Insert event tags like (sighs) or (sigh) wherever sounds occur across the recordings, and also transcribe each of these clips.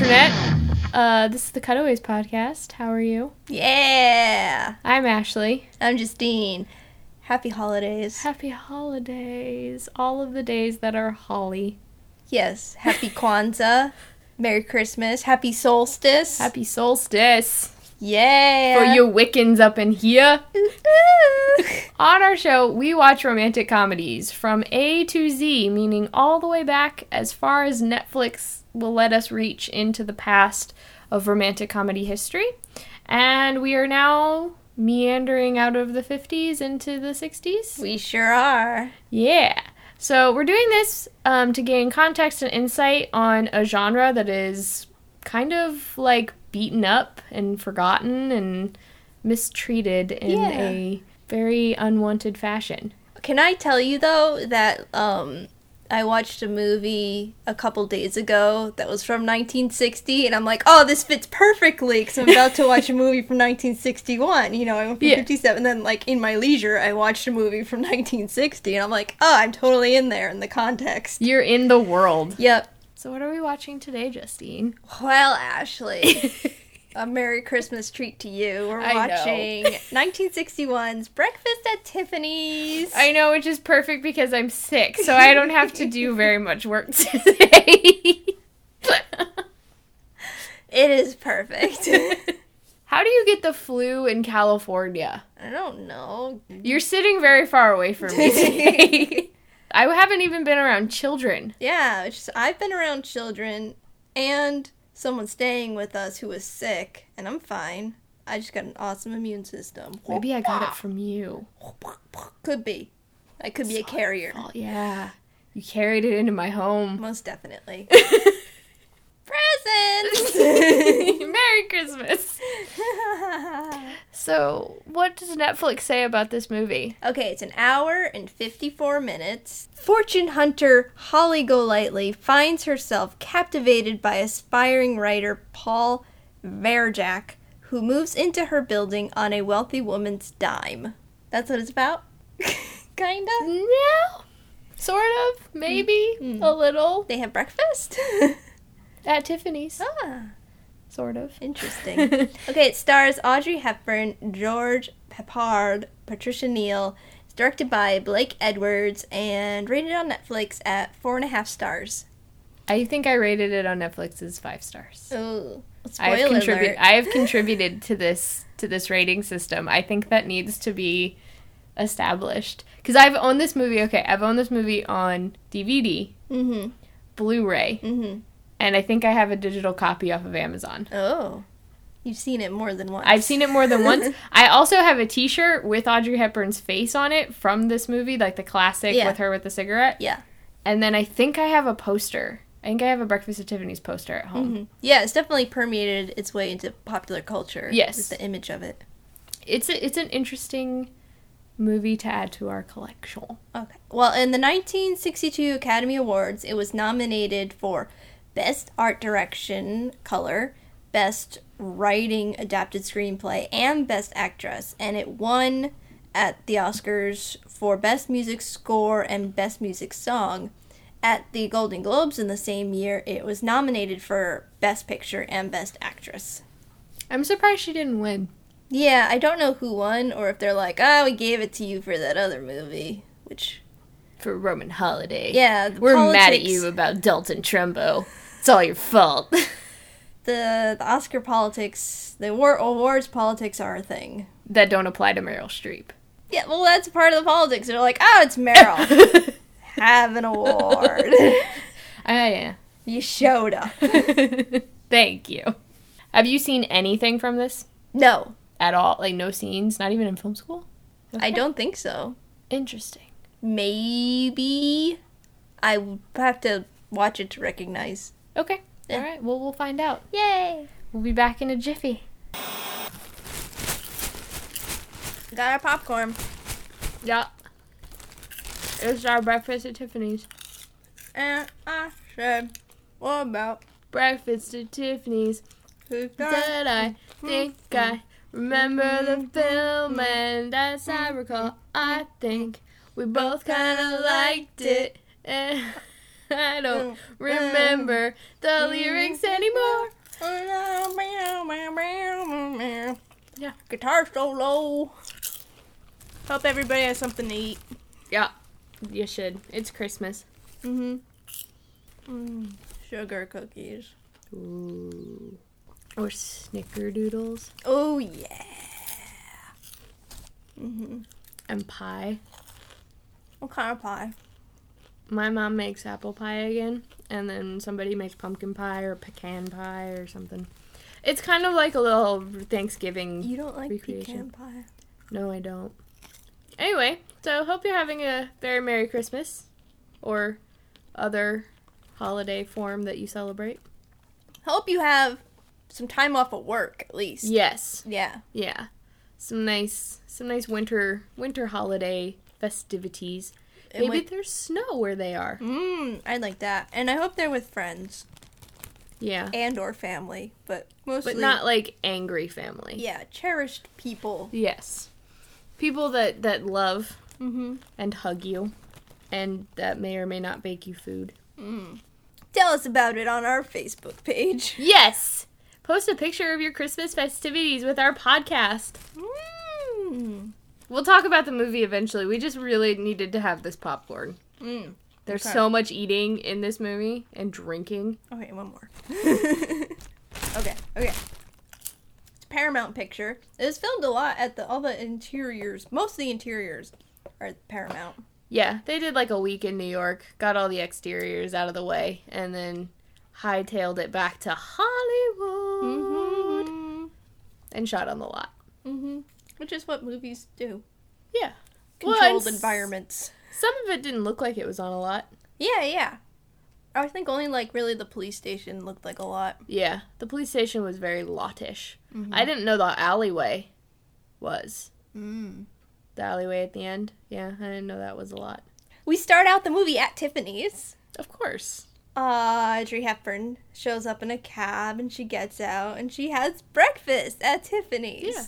internet. Uh, this is the Cutaways podcast. How are you? Yeah. I'm Ashley. I'm Justine. Happy holidays. Happy holidays. All of the days that are holly. Yes. Happy Kwanzaa. Merry Christmas. Happy solstice. Happy solstice. Yeah. For you Wiccans up in here. (laughs) On our show, we watch romantic comedies from A to Z, meaning all the way back as far as Netflix will let us reach into the past of romantic comedy history. And we are now meandering out of the 50s into the 60s. we sure are. Yeah. So we're doing this um, to gain context and insight on a genre that is kind of like beaten up and forgotten and mistreated in Yeah. a very unwanted fashion. Can I tell you though that um I watched a movie a couple days ago that was from 1960, and I'm like, oh, this fits perfectly because I'm about to watch a movie from 1961. You know, I went from Yeah. 57, then like in my leisure, I watched a movie from 1960, and I'm like, oh, I'm totally in there in the context. You're in the world. Yep. So what are we watching today, Justine? Well, Ashley, (laughs) a Merry Christmas treat to you. We're I watching 1961's Breakfast at Tiffany's. I know, which is perfect because I'm sick, so I don't have to do very much work (laughs) today. It is perfect. (laughs) How do you get the flu in California? I don't know. You're sitting very far away from me today. I haven't even been around children. Yeah, just, I've been around children and someone staying with us who was sick, and I'm fine. I just got an awesome immune system. Maybe I got it from you. Could be. I could be a carrier. Oh, yeah. You carried it into my home. Most definitely. (laughs) Presents! (laughs) Merry Christmas. (laughs) So, what does Netflix say about this movie? Okay, it's an hour and 54 minutes. Fortune hunter Holly Golightly finds herself captivated by aspiring writer Paul Varjak, who moves into her building on a wealthy woman's dime. That's what it's about? (laughs) Kinda. No. Sort of. Maybe. Mm. A little. They have breakfast? At Tiffany's. ah, Sort of. interesting. (laughs) okay, it stars Audrey Hepburn, George Peppard, Patricia Neal. It's directed by Blake Edwards and rated on Netflix at four and a half stars. I think I rated it on Netflix as five stars. Oh, I have spoiler alert. I have (laughs) contributed to this to this rating system. I think that needs to be established because I've owned this movie. Okay, I've owned this movie on DVD, Mm-hmm. Blu-ray, Mm-hmm. And I think I have a digital copy off of Amazon. Oh, you've seen it more than once. I've seen it more than once. (laughs) I also have a T-shirt with Audrey Hepburn's face on it from this movie, like the classic Yeah. with her with the cigarette. Yeah. And then I think I have a poster. I think I have a Breakfast at Tiffany's poster at home. hmm Yeah, it's definitely permeated its way into popular culture. Yes. With the image of it. It's a, it's an interesting movie to add to our collection. Okay. Well, in the 1962 Academy Awards, it was nominated for Best Art Direction Color, Best Writing Adapted Screenplay, and Best Actress. And it won at the Oscars for Best Music Score and Best Music Song. At the Golden Globes in the same year, it was nominated for Best Picture and Best Actress. I'm surprised she didn't win. Yeah, I don't know who won, or if they're like, ah, we gave it to you for that other movie. Which, for Roman Holiday. yeah, We're mad at you about Dalton Trumbo. It's all your fault. (laughs) the the Oscar politics, the war, awards politics are a thing. that don't apply to Meryl Streep. Yeah, well, that's part of the politics. They're like, oh, it's Meryl. (laughs) Have an award. Ah, (laughs) yeah. you showed up. Thank you. Have you seen anything from this No, at all? Like no scenes, not even in film school? I don't think so. Interesting. Maybe I have to watch it to recognize. Okay. Yeah. All right. Well, we'll find out. Yay! We'll be back in a jiffy. Got our popcorn. Yeah. It's our breakfast at Tiffany's. And I said, what about Breakfast at Tiffany's. Did I think I remember the film? Mm-hmm. And as I recall, I think we both kind of liked it. And (laughs) I don't remember the lyrics anymore. Yeah. Guitar solo. Hope everybody has something to eat. Yeah, you should. It's Christmas. Mm-hmm. Mm, sugar cookies. Ooh. Or snickerdoodles Oh yeah. Mm-hmm. and pie. What kind of pie? My mom makes apple pie again, and then somebody makes pumpkin pie or pecan pie or something. It's kind of like a little Thanksgiving. You don't like Recreation. pecan pie? No, I don't. Anyway, so hope you're having a very Merry Christmas or other holiday form that you celebrate. Hope you have some time off of work at least. Yes. Yeah. Yeah. Some nice some nice winter winter holiday festivities. And Maybe like- there's snow where they are. Mmm, I like that. And I hope they're with friends Yeah. and or family, but mostly But not like angry family. yeah, cherished people. Yes. People that that love Mm-hmm. and hug you and that may or may not bake you food. Mm. Tell us about it on our Facebook page. (laughs) Yes. Post a picture of your Christmas festivities with our podcast. Mm. We'll talk about the movie eventually. We just really needed to have this popcorn. Mm. There's Okay. so much eating in this movie and drinking. Okay, one more. (laughs) okay, okay. It's a Paramount picture. It was filmed a lot at the all the interiors. Most of the interiors are Paramount. Yeah, they did like a week in New York, got all the exteriors out of the way, and then hightailed it back to Hollywood Mm-hmm. and shot on the lot. Mm-hmm. Which is what movies do. Yeah. Well, Controlled s- environments. Some of it didn't look like it was on a lot. Yeah, yeah. I think only like really the police station looked like a lot. Yeah, the police station was very lotish. Mhm. I didn't know the alleyway was. Mm. The alleyway at the end. Yeah, I didn't know that was a lot. We start out the movie at Tiffany's. Of course. Uh, Audrey Hepburn shows up in a cab and she gets out and she has breakfast at Tiffany's. Yeah.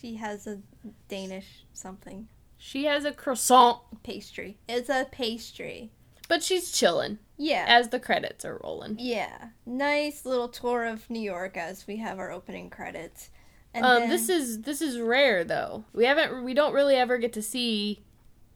She has a Danish something She has a croissant, pastry. It's a pastry. but she's chilling Yeah. as the credits are rolling. yeah. Nice little tour of New York as we have our opening credits. And Um, then- this is this is rare though. We haven't we don't really ever get to see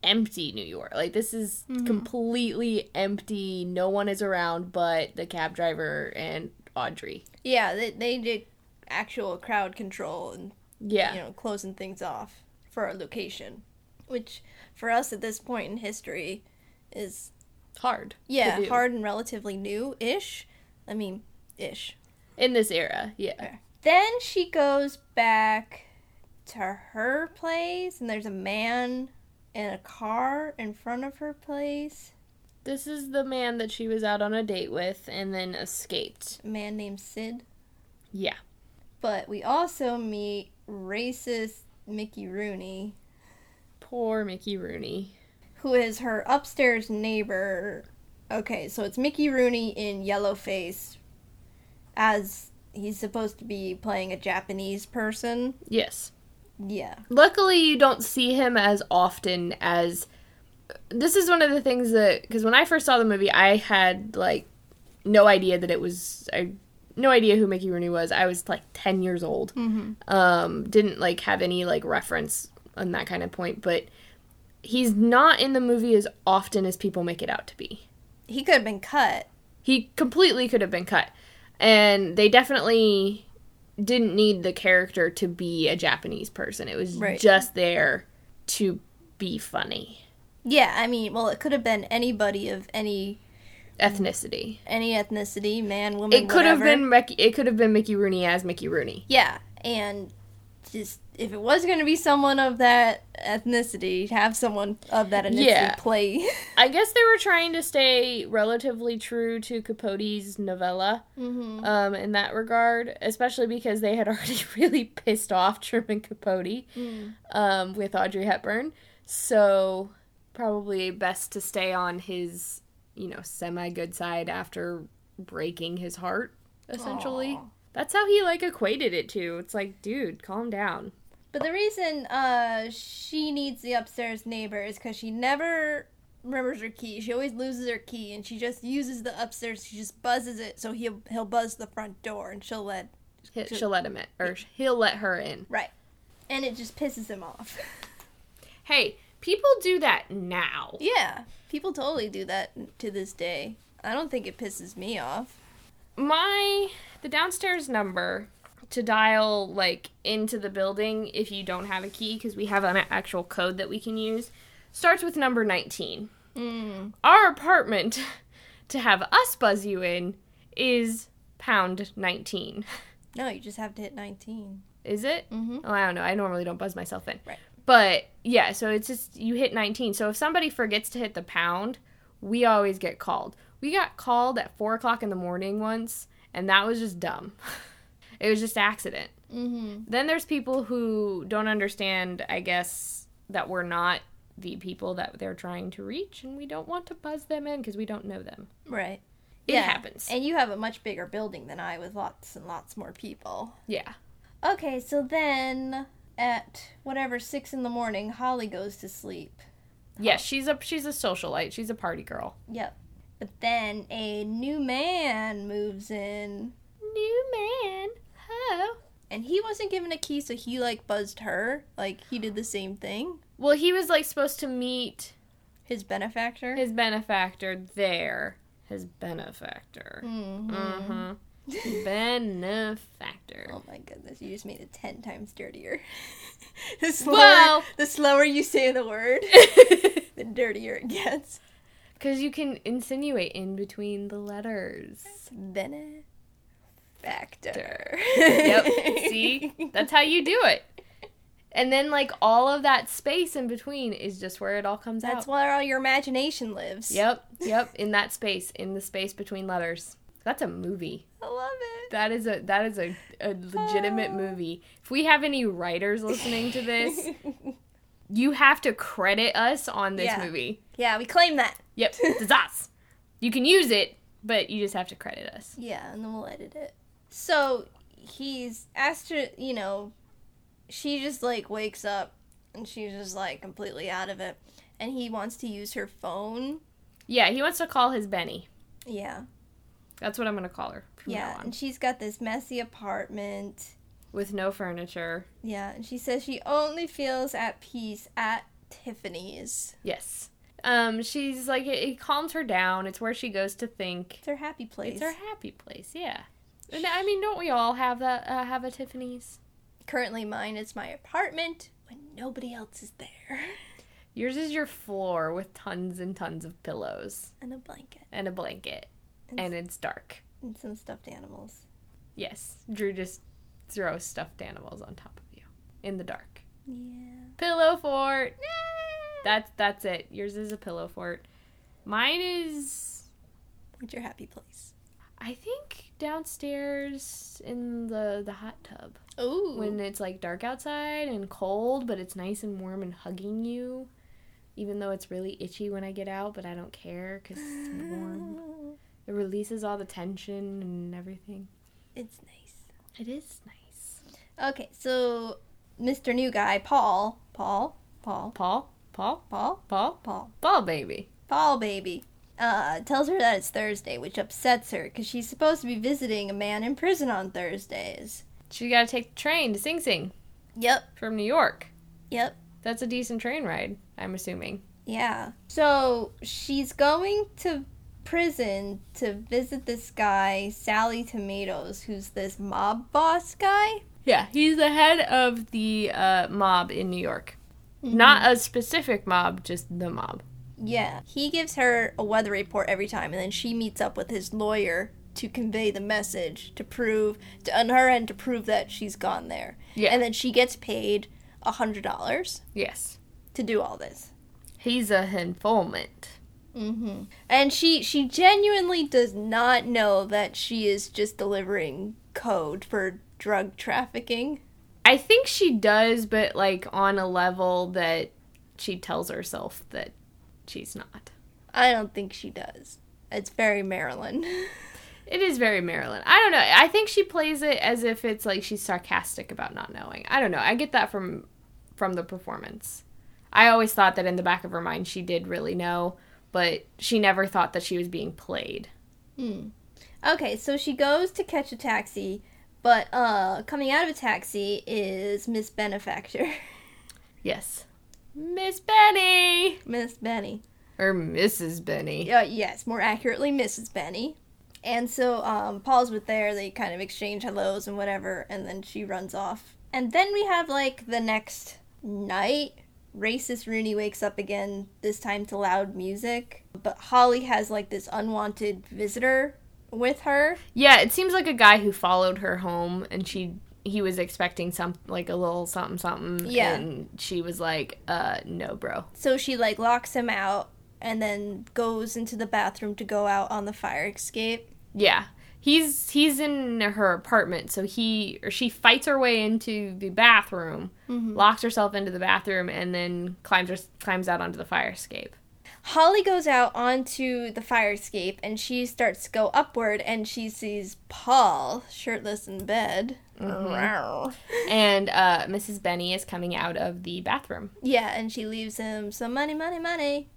empty New York. Like this is Mhm. completely empty. No one is around but the cab driver and Audrey. yeah, they, they did actual crowd control and Yeah. you know, closing things off for our location, which for us at this point in history is hard. yeah hard and relatively new-ish. I mean, ish. in this era. Yeah. Okay. Then she goes back to her place, and there's a man in a car in front of her place. This is the man that she was out on a date with and then escaped. A man named Sid. Yeah. But we also meet racist Mickey Rooney, Poor Mickey Rooney. who is her upstairs neighbor. Okay, so it's Mickey Rooney in yellowface as he's supposed to be playing a Japanese person. Yes. Yeah. Luckily, you don't see him as often as. This is one of the things that because when I first saw the movie, I had like no idea that it was. I no idea who Mickey Rooney was. I was like ten years old. Mm-hmm. Um, didn't like have any like reference on that kind of point, but he's not in the movie as often as people make it out to be. He could have been cut. He completely could have been cut. And they definitely didn't need the character to be a Japanese person. It was Right. just there to be funny. Yeah, I mean, well, it could have been anybody of any Ethnicity. any ethnicity, man, woman. It could have been Mickey, it could have been Mickey Rooney as Mickey Rooney. Yeah, and just if it was going to be someone of that ethnicity, have someone of that ethnicity Yeah. play. (laughs) I guess they were trying to stay relatively true to Capote's novella mm-hmm. um, in that regard, especially because they had (laughs) already really pissed off Truman Capote. Mm. um, with Audrey Hepburn. So probably best to stay on his, you know, semi good side after breaking his heart, essentially. Aw. That's how he like equated it to. It's like, dude, calm down. But the reason uh, she needs the upstairs neighbor is because she never remembers her key. She always loses her key, and she just uses the upstairs. She just buzzes it, so he'll he'll buzz the front door, and she'll let He- She'll let him in, or he'll let her in. right, and it just pisses him off. (laughs) Hey, people do that now. yeah, people totally do that to this day. I don't think it pisses me off. My the downstairs number to dial like into the building if you don't have a key because we have an actual code that we can use starts with number 19. Mm. Our apartment (laughs) to have us buzz you in is pound 19. No, you just have to hit nineteen. Is it? Mm-hmm. Oh, I don't know. I normally don't buzz myself in. Right. But yeah, so it's just you hit 19. So if somebody forgets to hit the pound, we always get called. We got called at four o'clock in the morning once, and that was just dumb. (laughs) it was just accident. Mm-hmm. Then there's people who don't understand, I guess, that we're not the people that they're trying to reach, and we don't want to buzz them in because we don't know them. Right. It happens. And you have a much bigger building than I with lots and lots more people. Yeah. Okay, so then at whatever six in the morning, Holly goes to sleep. Yeah, she's a she's a socialite. She's a party girl. Yep. But then a new man moves in, New man. Oh. and he wasn't given a key, so he like buzzed her. Like he did the same thing. Well, he was like supposed to meet His benefactor. his benefactor there. His benefactor. Mhm. Mm-hmm. (laughs) benefactor. Oh my goodness, you just made it ten times dirtier. (laughs) the slower, Well- the slower you say the word, (laughs) the dirtier it gets. Because you can insinuate in between the letters. Benefactor. Yep. See? That's how you do it. And then, like, all of that space in between is just where it all comes That's out. That's where all your imagination lives. Yep. Yep. In that space, in the space between letters. That's a movie. I love it. That is a that is a, a legitimate ah. movie. If we have any writers listening to this, (laughs) you have to credit us on this Yeah. movie. yeah, we claim that. Yep, (laughs) it's us. You can use it, but you just have to credit us. Yeah, and then we'll edit it. So he's asked her, you know, she just like wakes up and she's just like completely out of it. And he wants to use her phone. Yeah, he wants to call his Benny. Yeah. That's what I'm gonna call her. From Yeah. now on. And she's got this messy apartment. With no furniture. Yeah. And she says she only feels at peace at Tiffany's. Yes. Um, she's like it, it calms her down. It's where she goes to think. It's her happy place. It's her happy place. Yeah. And I mean, don't we all have that? Uh, have a Tiffany's? Currently, mine is my apartment when nobody else is there. (laughs) Yours is your floor with tons and tons of pillows And a blanket. and a blanket, And, and it's dark. and some stuffed animals. Yes, Drew just throws stuffed animals on top of you in the dark. Yeah. Pillow fort. Yeah. That's that's it. Yours is a pillow fort. Mine is What's your happy place? I think downstairs in the the hot tub Ooh. when it's like dark outside and cold, but it's nice and warm and hugging you. Even though it's really itchy when I get out, but I don't care because it's warm. (laughs) It releases all the tension and everything. It's nice. It is nice. Okay, so Mr. New Guy, Paul, Paul, Paul, Paul, Paul, Paul, Paul, Paul, Paul, baby. Paul, baby, uh, tells her that it's Thursday, which upsets her because she's supposed to be visiting a man in prison on Thursdays. She got to take the train to Sing Sing Yep, from New York. yep, That's a decent train ride, I'm assuming. yeah. So she's going to prison to visit this guy, Sally Tomatoes, who's this mob boss guy. Yeah, he's the head of the uh, mob in New York. Not a specific mob, just the mob. Yeah. He gives her a weather report every time, and then she meets up with his lawyer to convey the message to prove, to, on her end, to prove that she's gone there. Yeah. And then she gets paid a $100 Yes. to do all this. He's a informant. Mm-hmm. And she she genuinely does not know that she is just delivering code for drug trafficking. I think she does, but like on a level that she tells herself that she's not. I don't think she does. It's very Marilyn. (laughs) It is very Marilyn. I don't know. I think she plays it as if it's like she's sarcastic about not knowing. I don't know. I get that from from the performance. I always thought that in the back of her mind she did really know, but she never thought that she was being played. Hmm. Okay, so she goes to catch a taxi, but uh, coming out of a taxi is Miss Benefactor, Yes. (laughs) Miss Benny! Miss Benny. Or Mrs. Benny. Uh, yes, more accurately, Mrs. Benny. And so um, Paul's with there. They kind of exchange hellos and whatever, and then she runs off. And then we have like the next night. Racist Rooney wakes up again, this time to loud music. But Holly has like this unwanted visitor with her. Yeah, it seems like a guy who followed her home and she he was expecting some like a little something something Yeah. and she was like uh no bro So she like locks him out and then goes into the bathroom to go out on the fire escape. yeah he's he's in her apartment so he or she fights her way into the bathroom locks herself into the bathroom and then climbs her, climbs out onto the fire escape Holly goes out onto the fire escape and she starts to go upward and she sees Paul shirtless in bed. Rawr. and uh mrs benny is coming out of the bathroom Yeah, and she leaves him some money, money, money.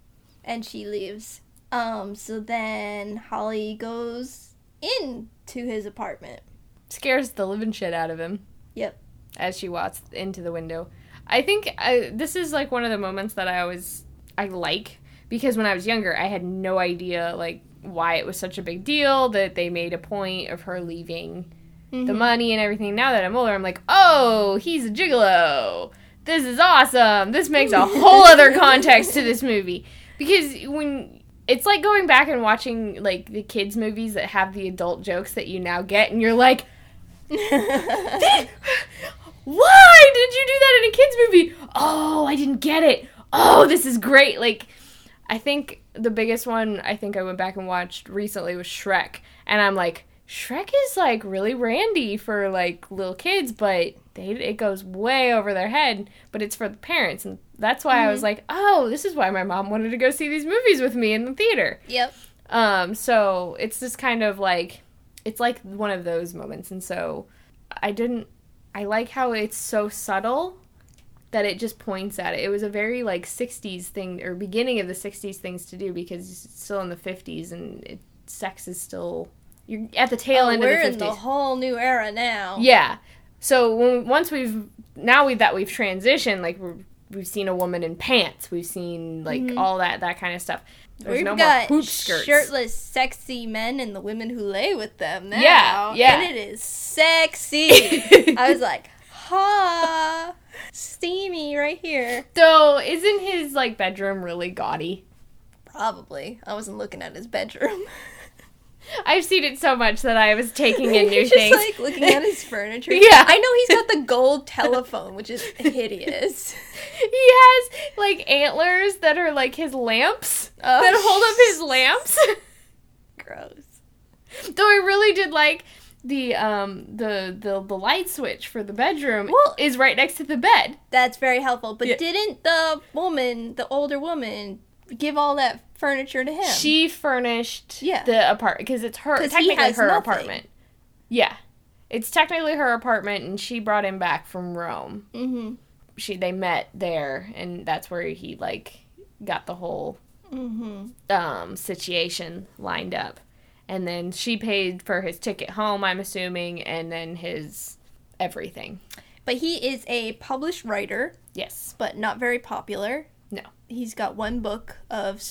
And she leaves. Um, so then Holly goes into his apartment. scares the living shit out of him Yep. as she walks into the window. I think I, this is like one of the moments that I always I like because when I was younger, I had no idea like why it was such a big deal that they made a point of her leaving the mm-hmm. money and everything. Now that I'm older, I'm like, oh, he's a gigolo. This is awesome. This makes a whole other context to this movie because when it's like going back and watching like the kids movies that have the adult jokes that you now get, and you're like. (laughs) Why did you do that in a kids movie? Oh, I didn't get it. Oh, this is great. Like I think the biggest one I think I went back and watched recently was Shrek, and I'm like Shrek is like really randy for like little kids, but they it goes way over their head, but it's for the parents and that's why I was like, "Oh, this is why my mom wanted to go see these movies with me in the theater." yep. Um, so it's just kind of like it's like one of those moments, and so I didn't. I like how it's so subtle that it just points at it. It was a very like '60s thing or beginning of the '60s things to do because it's still in the '50s and it, sex is still you're at the tail Oh, end we're of in the the '50s. whole new era now. Yeah. So when, once we've now we that we've transitioned, like we're, we've seen a woman in pants, we've seen like mm-hmm. all that that kind of stuff. There's We've no got more hoop skirts. shirtless, sexy men and the women who lay with them now. Yeah, yeah. And it is sexy. (laughs) I was like, ha, steamy right here. So isn't his like bedroom really gaudy? Probably. I wasn't looking at his bedroom. (laughs) I've seen it so much that I was taking in (laughs) new just things. like looking at his (laughs) furniture. Yeah. I know he's got the gold telephone, which is (laughs) hideous. he has like antlers that are like his lamps Oh, that hold up his lamps. Gross. Though I really did like the um the the the light switch for the bedroom Well- is right next to the bed. That's very helpful. But Yeah. didn't the woman, the older woman, give all that furniture to him? She furnished Yeah. the apartment because it's her technically has her nothing. apartment. Yeah. It's technically her apartment and she brought him back from Rome. mm-hmm. She they met there and that's where he like got the whole Mm-hmm. um situation lined up. And then she paid for his ticket home, I'm assuming, and then his everything. But he is a published writer, Yes. but not very popular. He's got one book of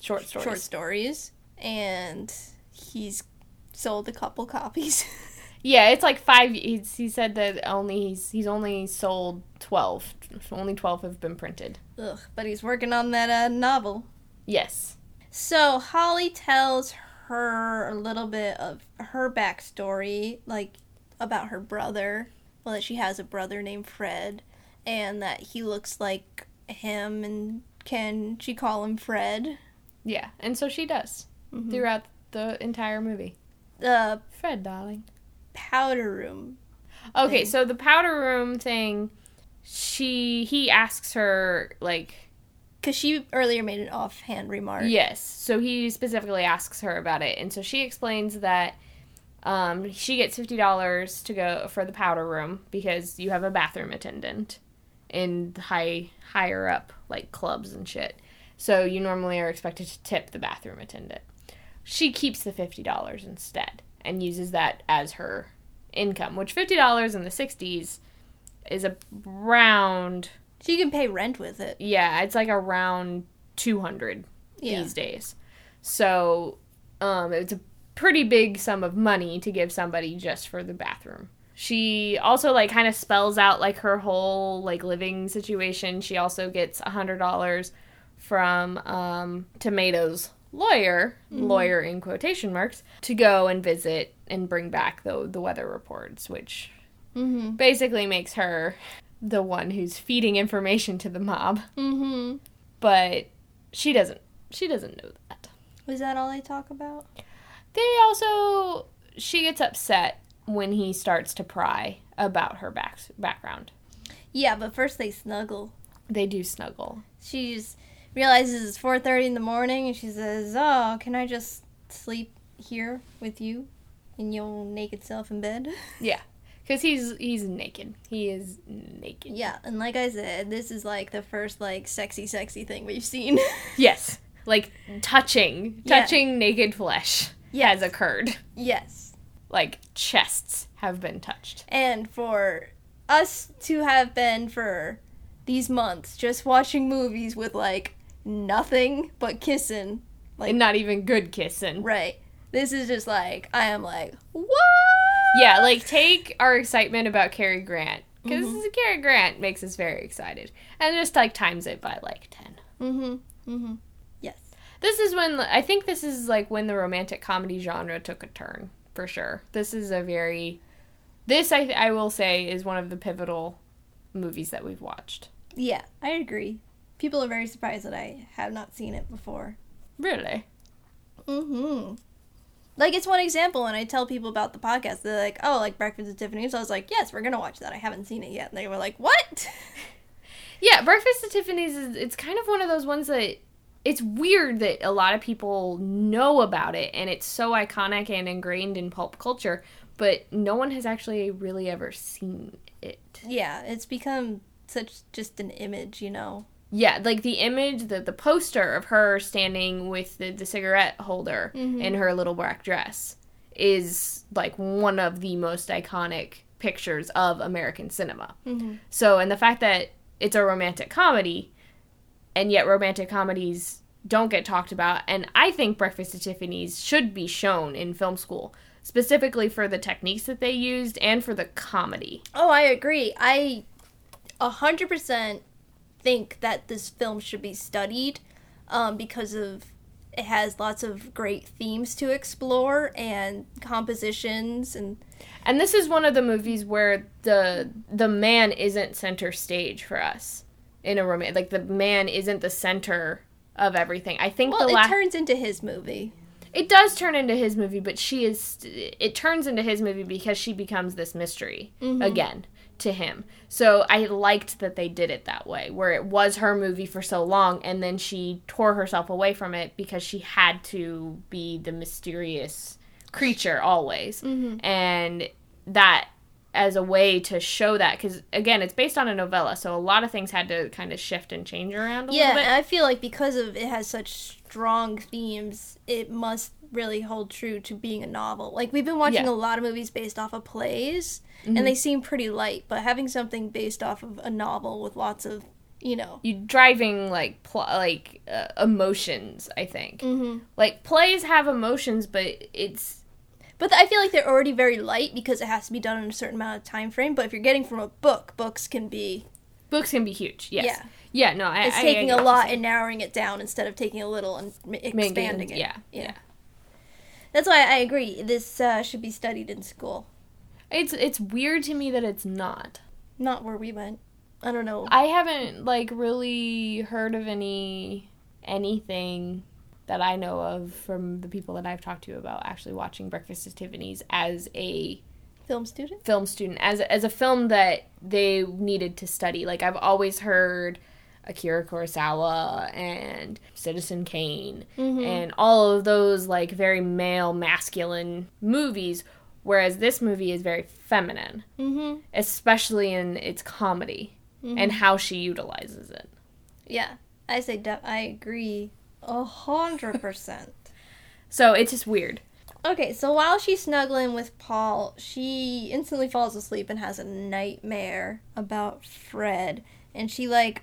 Short stories. short stories, and he's sold a couple copies. (laughs) Yeah, it's like five. He's, he said that only he's he's only sold twelve. Only twelve have been printed. Ugh, but he's working on that uh, novel. Yes. So Holly tells her a little bit of her backstory, like about her brother. Well, that she has a brother named Fred, and that he looks like him, and can she call him Fred? Yeah, and so she does Mhm. throughout the entire movie. The Fred, darling. powder room. Okay, Thing. so the powder room thing. She he asks her like Because she earlier made an offhand remark. yes. So he specifically asks her about it, and so she explains that. Um, she gets fifty dollars to go for the powder room because you have a bathroom attendant in high higher up like clubs and shit. So you normally are expected to tip the bathroom attendant. She keeps the $50 instead and uses that as her income, which $50 in the 60s is around She can pay rent with it. yeah, it's like around 200 Yeah. these days. So, um it's a pretty big sum of money to give somebody just for the bathroom. She also like kind of spells out like her whole like living situation. She also gets a $100 from um Tomatoes lawyer, lawyer in quotation marks, to go and visit and bring back the the weather reports, which Mm-hmm. basically makes her the one who's feeding information to the mob Mm-hmm. but she doesn't she doesn't know that Was that all they talk about? they also she gets upset when he starts to pry about her back, background Yeah, but first they snuggle. they do snuggle She just realizes it's 4.30 in the morning and she says, oh, can I just sleep here with you in your naked self in bed? (laughs) yeah because he's he's naked he is naked Yeah, and like I said, this is like the first like sexy, sexy thing we've seen. (laughs) yes like touching Yeah. touching naked flesh Yes. has occurred yes. Like chests have been touched And for us to have been for these months just watching movies with like nothing but kissing, like and not even good kissing right. This is just like I am like what? Yeah, like take our excitement about Cary Grant because Mm-hmm. Cary Grant makes us very excited, and just like times it by like ten. Mm-hmm. Mm-hmm. Yes. This is when I think this is like when the romantic comedy genre took a turn for sure. This is a very, this I I will say is one of the pivotal movies that we've watched. Yeah, I agree. People are very surprised that I have not seen it before. Really? Mm-hmm. Like it's one example, and I tell people about the podcast. They're like, "Oh, like Breakfast at Tiffany's." I was like, "Yes, we're gonna watch that." I haven't seen it yet. And they were like, "What?" (laughs) Yeah, Breakfast at Tiffany's is it's kind of one of those ones that it's weird that a lot of people know about it and it's so iconic and ingrained in pulp culture, but no one has actually really ever seen it. yeah, it's become such just an image, you know. Yeah, like the image, the the poster of her standing with the, the cigarette holder mm-hmm. in her little black dress is like one of the most iconic pictures of American cinema. Mm-hmm. So, and the fact that it's a romantic comedy, and yet romantic comedies don't get talked about, and I think Breakfast at Tiffany's should be shown in film school, specifically for the techniques that they used and for the comedy. Oh, I agree. I a hundred percent think that this film should be studied um, because of it has lots of great themes to explore and compositions and And this is one of the movies where the the man isn't center stage for us in a romance. Like the man isn't the center of everything. I think well, the it turns into his movie. it does turn into his movie, but she is it turns into his movie because she becomes this mystery mm-hmm. again to him. So I liked that they did it that way, where it was her movie for so long, and then she tore herself away from it because she had to be the mysterious creature always, mm-hmm. and that as a way to show that because again it's based on a novella so a lot of things had to kind of shift and change around a Yeah, little bit I feel like because of it has such strong themes, it must really hold true to being a novel. Like we've been watching Yeah. a lot of movies based off of plays, and they seem pretty light, but having something based off of a novel with lots of, you know, you driving like pl- like uh, emotions i think hmm like plays have emotions but it's But I feel like they're already very light because it has to be done in a certain amount of time frame. But if you're getting from a book, books can be books can be huge yes Yeah. yeah no I, it's I- I taking a lot and narrowing it down instead of taking a little and expanding it. yeah yeah. yeah That's why I agree. This uh, should be studied in school, it's it's weird to me that it's not not where we went. I don't know. i haven't like really heard of any anything that i know of from the people that i've talked to about actually watching breakfast at tiffany's as a Film student. film student as as a film that they needed to study. Like I've always heard Akira Kurosawa and Citizen Kane and all of those like very male masculine movies whereas this movie is very feminine, Mm-hmm. especially in its comedy and how she utilizes it. Yeah, I say de- I agree a hundred percent. So it's just weird. Okay, so while she's snuggling with Paul, she instantly falls asleep and has a nightmare about Fred. And she like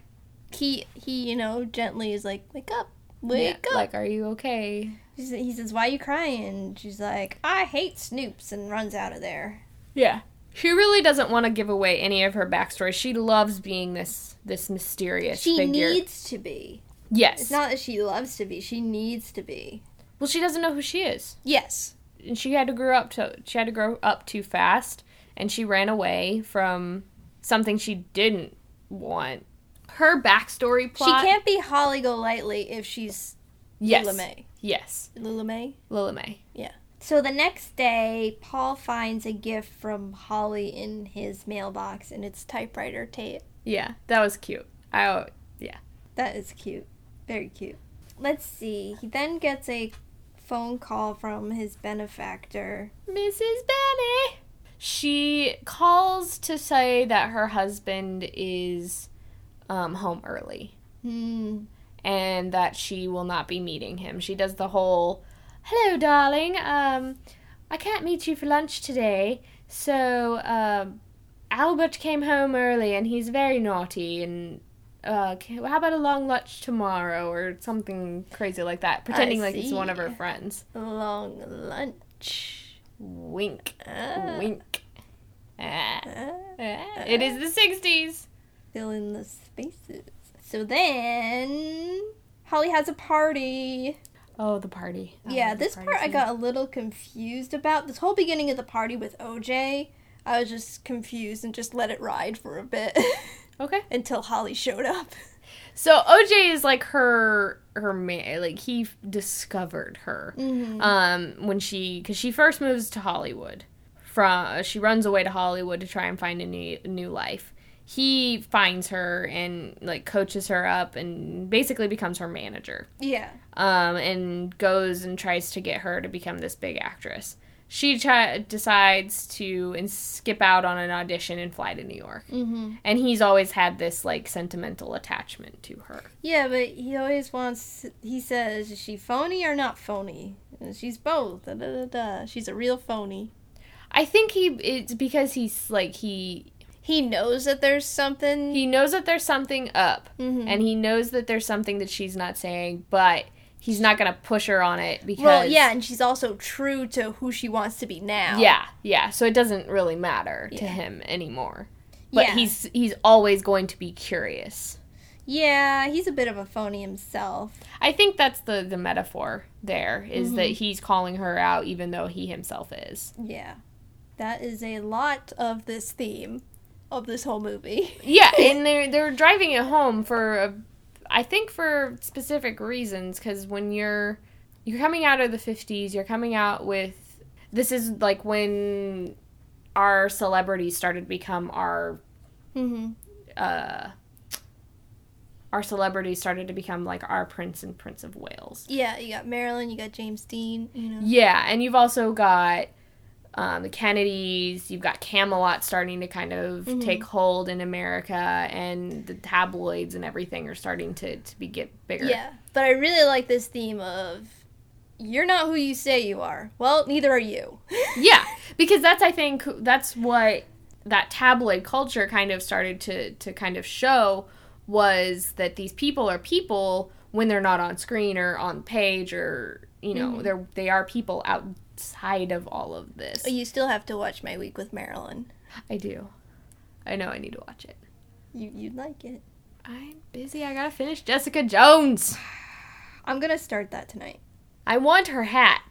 he he, you know, gently is like, Wake up, wake Yeah, up. Like, are you okay? She's- he says, Why are you crying? She's like, I hate Snoops and runs out of there. Yeah. She really doesn't want to give away any of her backstory. She loves being this this mysterious She figure. needs to be. Yes. It's not that she loves to be, she needs to be. well, she doesn't know who she is. Yes. and she had to grow up to she had to grow up too fast and she ran away from something she didn't want her backstory plot She can't be Holly Golightly if she's yes Lila May. yes Lila May? lila may Yeah. So the next day, Paul finds a gift from Holly in his mailbox, and it's typewriter tape. yeah that was cute i yeah. That is cute. Very cute. Let's see. He then gets a phone call from his benefactor. mrs benny she calls to say that her husband is um, home early Hmm. and that she will not be meeting him. She does the whole, "Hello, darling. Um, I can't meet you for lunch today. So, um, Albert came home early, and he's very naughty. And uh, ca- how about a long lunch tomorrow, or something crazy like that, pretending like it's one of her see. friends. Long lunch. Wink, Ah. wink. Ah. Ah. It is the '60s. Fill in the spaces. So then, Holly has a party. Oh, the party. I yeah, this part I got a little confused about. This whole beginning of the party with OJ, I was just confused and just let it ride for a bit (laughs) Okay. until Holly showed up. So OJ is like her her man, like he f- discovered her Mm-hmm. um when she cuz she first moves to Hollywood. From she runs away to Hollywood to try and find a new new life. He finds her and like coaches her up and basically becomes her manager. Yeah. Um and goes and tries to get her to become this big actress. She try- decides to and skip out on an audition and fly to New York. Mm-hmm. And he's always had this like sentimental attachment to her. Yeah, but he always wants. He says, "Is she phony or not phony?" And she's both. Da, da, da, da. She's a real phony. I think he it's because he's like he He knows that there's something. he knows that there's something up Mhm. and he knows that there's something that she's not saying, but he's not gonna push her on it because well, yeah, and she's also true to who she wants to be now. yeah, yeah. So it doesn't really matter to him anymore. But Yeah. he's he's always going to be curious. Yeah, he's a bit of a phony himself. I think that's the the metaphor there is that Mm-hmm. he's calling her out even though he himself is. Yeah. That is a lot of this theme of this whole movie. Yeah, (laughs) and they're they're driving it home for a, I think for specific reasons because when you're you're coming out of the 50s, you're coming out with this is like when our celebrities started to become our hmm uh our celebrities started to become like our prince and prince of Wales. Yeah, you got Marilyn, you got James Dean, you know. Yeah, and you've also got um, the Kennedys. You've got Camelot starting to kind of Mhm. take hold in America, and the tabloids and everything are starting to to be get bigger. Yeah, but I really like this theme of you're not who you say you are. Well, neither are you. (laughs) yeah, because that's I think that's what that tabloid culture kind of started to to kind of show was that these people are people when they're not on screen or on page or you know Mhm. they're they are people outside of all of this. You still have to watch My Week with Marilyn. I do. I know I need to watch it. You you'd like it. I'm busy. I gotta finish Jessica Jones. I'm gonna start that tonight. I want her hat.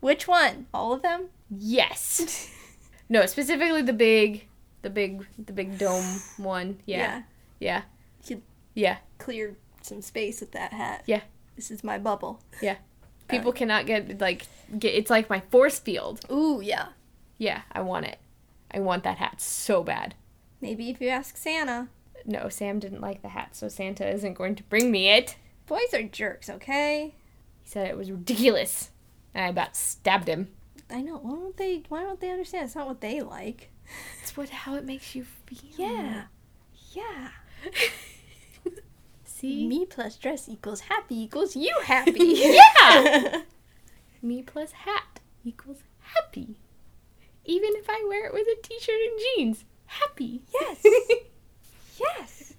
Which one? All of them? Yes. (laughs) no, specifically the big, the big, the big dome (sighs) one. Yeah. Yeah. Could- Yeah. Clear some space with that hat. Yeah. This is my bubble. People cannot get like get. It's like my force field. Ooh, yeah. Yeah, I want it. I want that hat so bad. Maybe if you ask Santa. No, Sam didn't like the hat, so Santa isn't going to bring me it. Boys are jerks, okay? He said it was ridiculous. And I about stabbed him. I know. Why don't they? Why don't they understand? It's not what they like. It's what how it makes you feel. Yeah. Yeah. (laughs) See? Me plus dress equals happy equals you happy. (laughs) Yeah! (laughs) Me plus hat equals happy. Even if I wear it with a t-shirt and jeans, happy. Yes. (laughs) yes.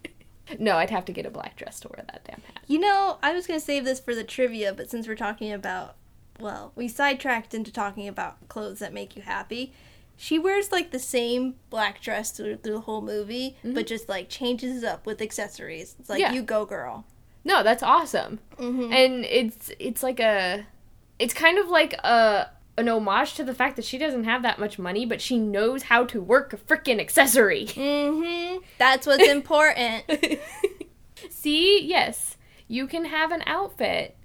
no, I'd have to get a black dress to wear that damn hat. You know, I was going to save this for the trivia, but since we're talking about, well, we sidetracked into talking about clothes that make you happy. She wears like the same black dress through, through the whole movie, but just like changes it up with accessories. It's like, Yeah. you go, girl. No, that's awesome. Mm-hmm. And it's it's like a it's kind of like a an homage to the fact that she doesn't have that much money, but she knows how to work a freaking accessory. Mm-hmm. (laughs) That's what's important. (laughs) See, yes, you can have an outfit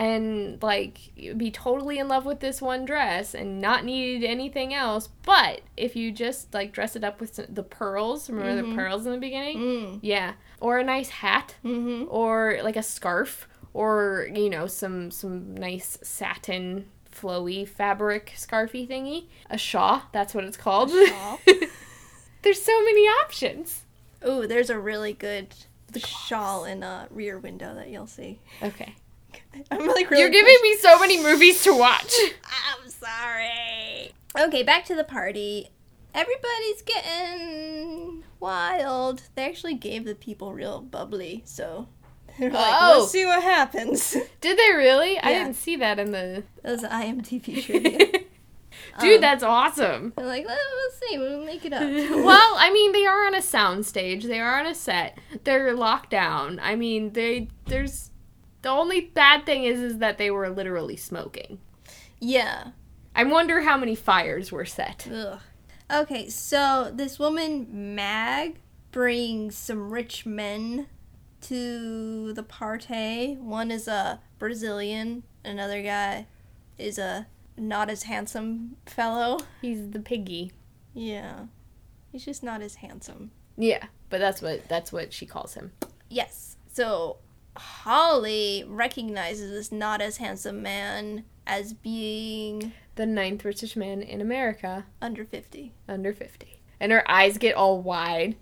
and like be totally in love with this one dress and not need anything else. But if you just like dress it up with some, the pearls, remember the pearls in the beginning? Mm. Yeah, or a nice hat, Mm-hmm. or like a scarf, or you know some some nice satin flowy fabric scarfy thingy, a shawl. That's what it's called. shawl. (laughs) There's so many options. Oh, there's a really good shawl in a rear window that you'll see. Okay. (laughs) I'm like really You're giving me so many movies to watch. (laughs) I'm sorry. Okay, back to the party. Everybody's getting wild. They actually gave the people real bubbly, so (laughs) they're like, Oh. let's see what happens. Did they really? I didn't see that in the. That was IMDb trivia. Dude, Um, that's awesome. They're like, well, we'll see. We'll make it up. well, I mean, they are on a sound stage. They are on a set. They're locked down. I mean, they there's the only bad thing is is that they were literally smoking. yeah. I wonder how many fires were set. Ugh. Okay, so this woman Mag brings some rich men to the party. One is a Brazilian, another guy is a not as handsome fellow. He's the piggy. Yeah. He's just not as handsome. Yeah, but that's what that's what she calls him. Yes. So Holly recognizes this not as handsome man as being The ninth richest man in America, under 50. under fifty, and her eyes get all wide,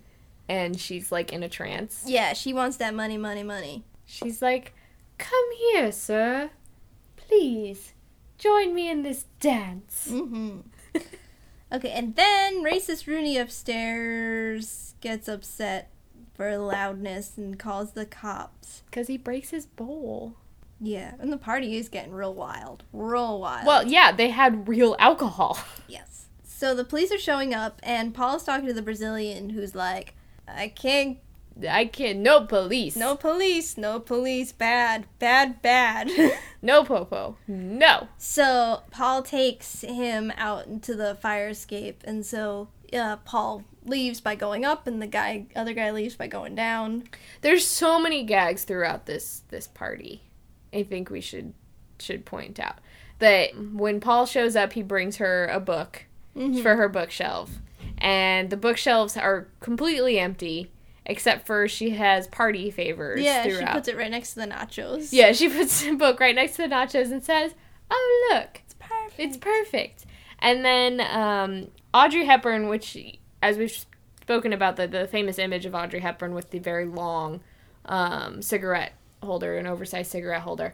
and she's like in a trance. Yeah, she wants that money, money, money. She's like, "Come here, sir. Please join me in this dance." Mm-hmm. (laughs) okay, and then racist Rooney upstairs gets upset for loudness and calls the cops. Because he breaks his bowl. Yeah, and the party is getting real wild. Real wild. Well, yeah, they had real alcohol. (laughs) yes. So the police are showing up, and Paul is talking to the Brazilian who's like, I can't. I can't. No police. No police. No police. Bad. Bad. Bad. (laughs) No popo. No. So Paul takes him out into the fire escape, and so uh, Paul leaves by going up, and the guy, other guy, leaves by going down. There's so many gags throughout this this party. I think we should should point out that when Paul shows up, he brings her a book for her bookshelf, and the bookshelves are completely empty except for she has party favors Yeah, she throughout. puts it right next to the nachos. yeah, she puts the book right next to the nachos and says, "Oh look, it's perfect. It's perfect. And then um, Audrey Hepburn, which, as we've spoken about, the, the famous image of Audrey Hepburn with the very long um, cigarette holder, an oversized cigarette holder,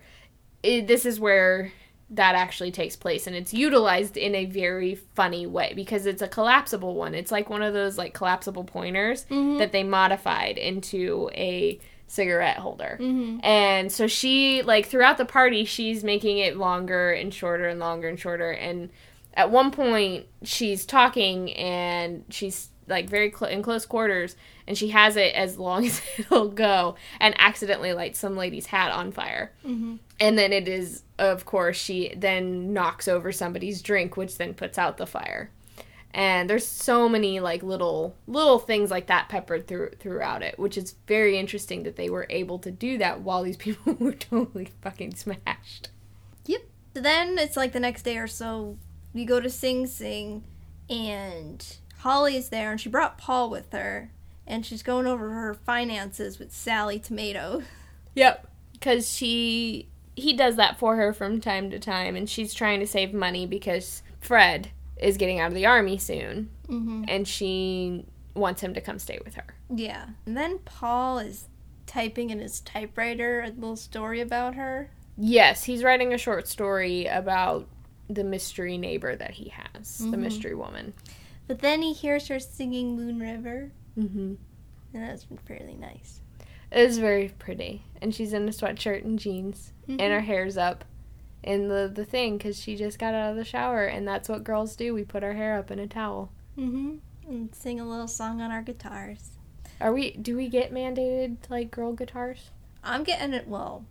it, this is where that actually takes place and it's utilized in a very funny way because it's a collapsible one. It's like one of those like collapsible pointers that they modified into a cigarette holder. And so she like throughout the party she's making it longer and shorter and longer and shorter and at one point she's talking and she's like very cl- in close quarters and she has it as long (laughs) as it'll go and accidentally lights some lady's hat on fire. Mm-hmm. And then it is of course she then knocks over somebody's drink which then puts out the fire. And there's so many like little little things like that peppered through throughout it which is very interesting that they were able to do that while these (laughs) people were totally fucking smashed. Yep. Then it's like the next day or so, we go to Sing Sing, and Holly's there, and she brought Paul with her, and she's going over her finances with Sally Tomato. (laughs) Yep. Because she he does that for her from time to time, and she's trying to save money because Fred is getting out of the army soon, Mm-hmm. and she wants him to come stay with her. Yeah. And then Paul is typing in his typewriter a little story about her. Yes, he's writing a short story about the mystery neighbor that he has, the Mhm. mystery woman. But then he hears her singing Moon River, Mm-hmm. and that's fairly nice. It is very pretty, and she's in a sweatshirt and jeans, and her hair's up in the the thing because she just got out of the shower, and that's what girls do. We put our hair up in a towel. Mm-hmm. And sing a little song on our guitars. Are we? Do we get mandated like girl guitars? I'm getting it. Well,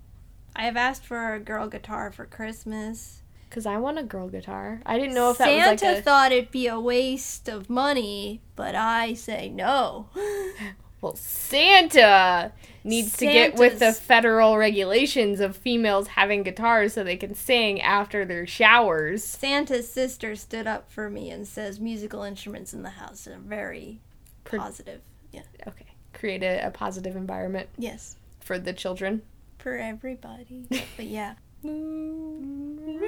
I have asked for a girl guitar for Christmas. Cause I want a girl guitar. I didn't know if that Santa was like a. thought it'd be a waste of money, but I say no. (laughs) well, Santa needs to get with the federal regulations of females having guitars so they can sing after their showers. Santa's sister stood up for me and says musical instruments in the house are very Pro- positive. Yeah. Okay, create a, a positive environment Yes. for the children. For everybody. but yeah. River.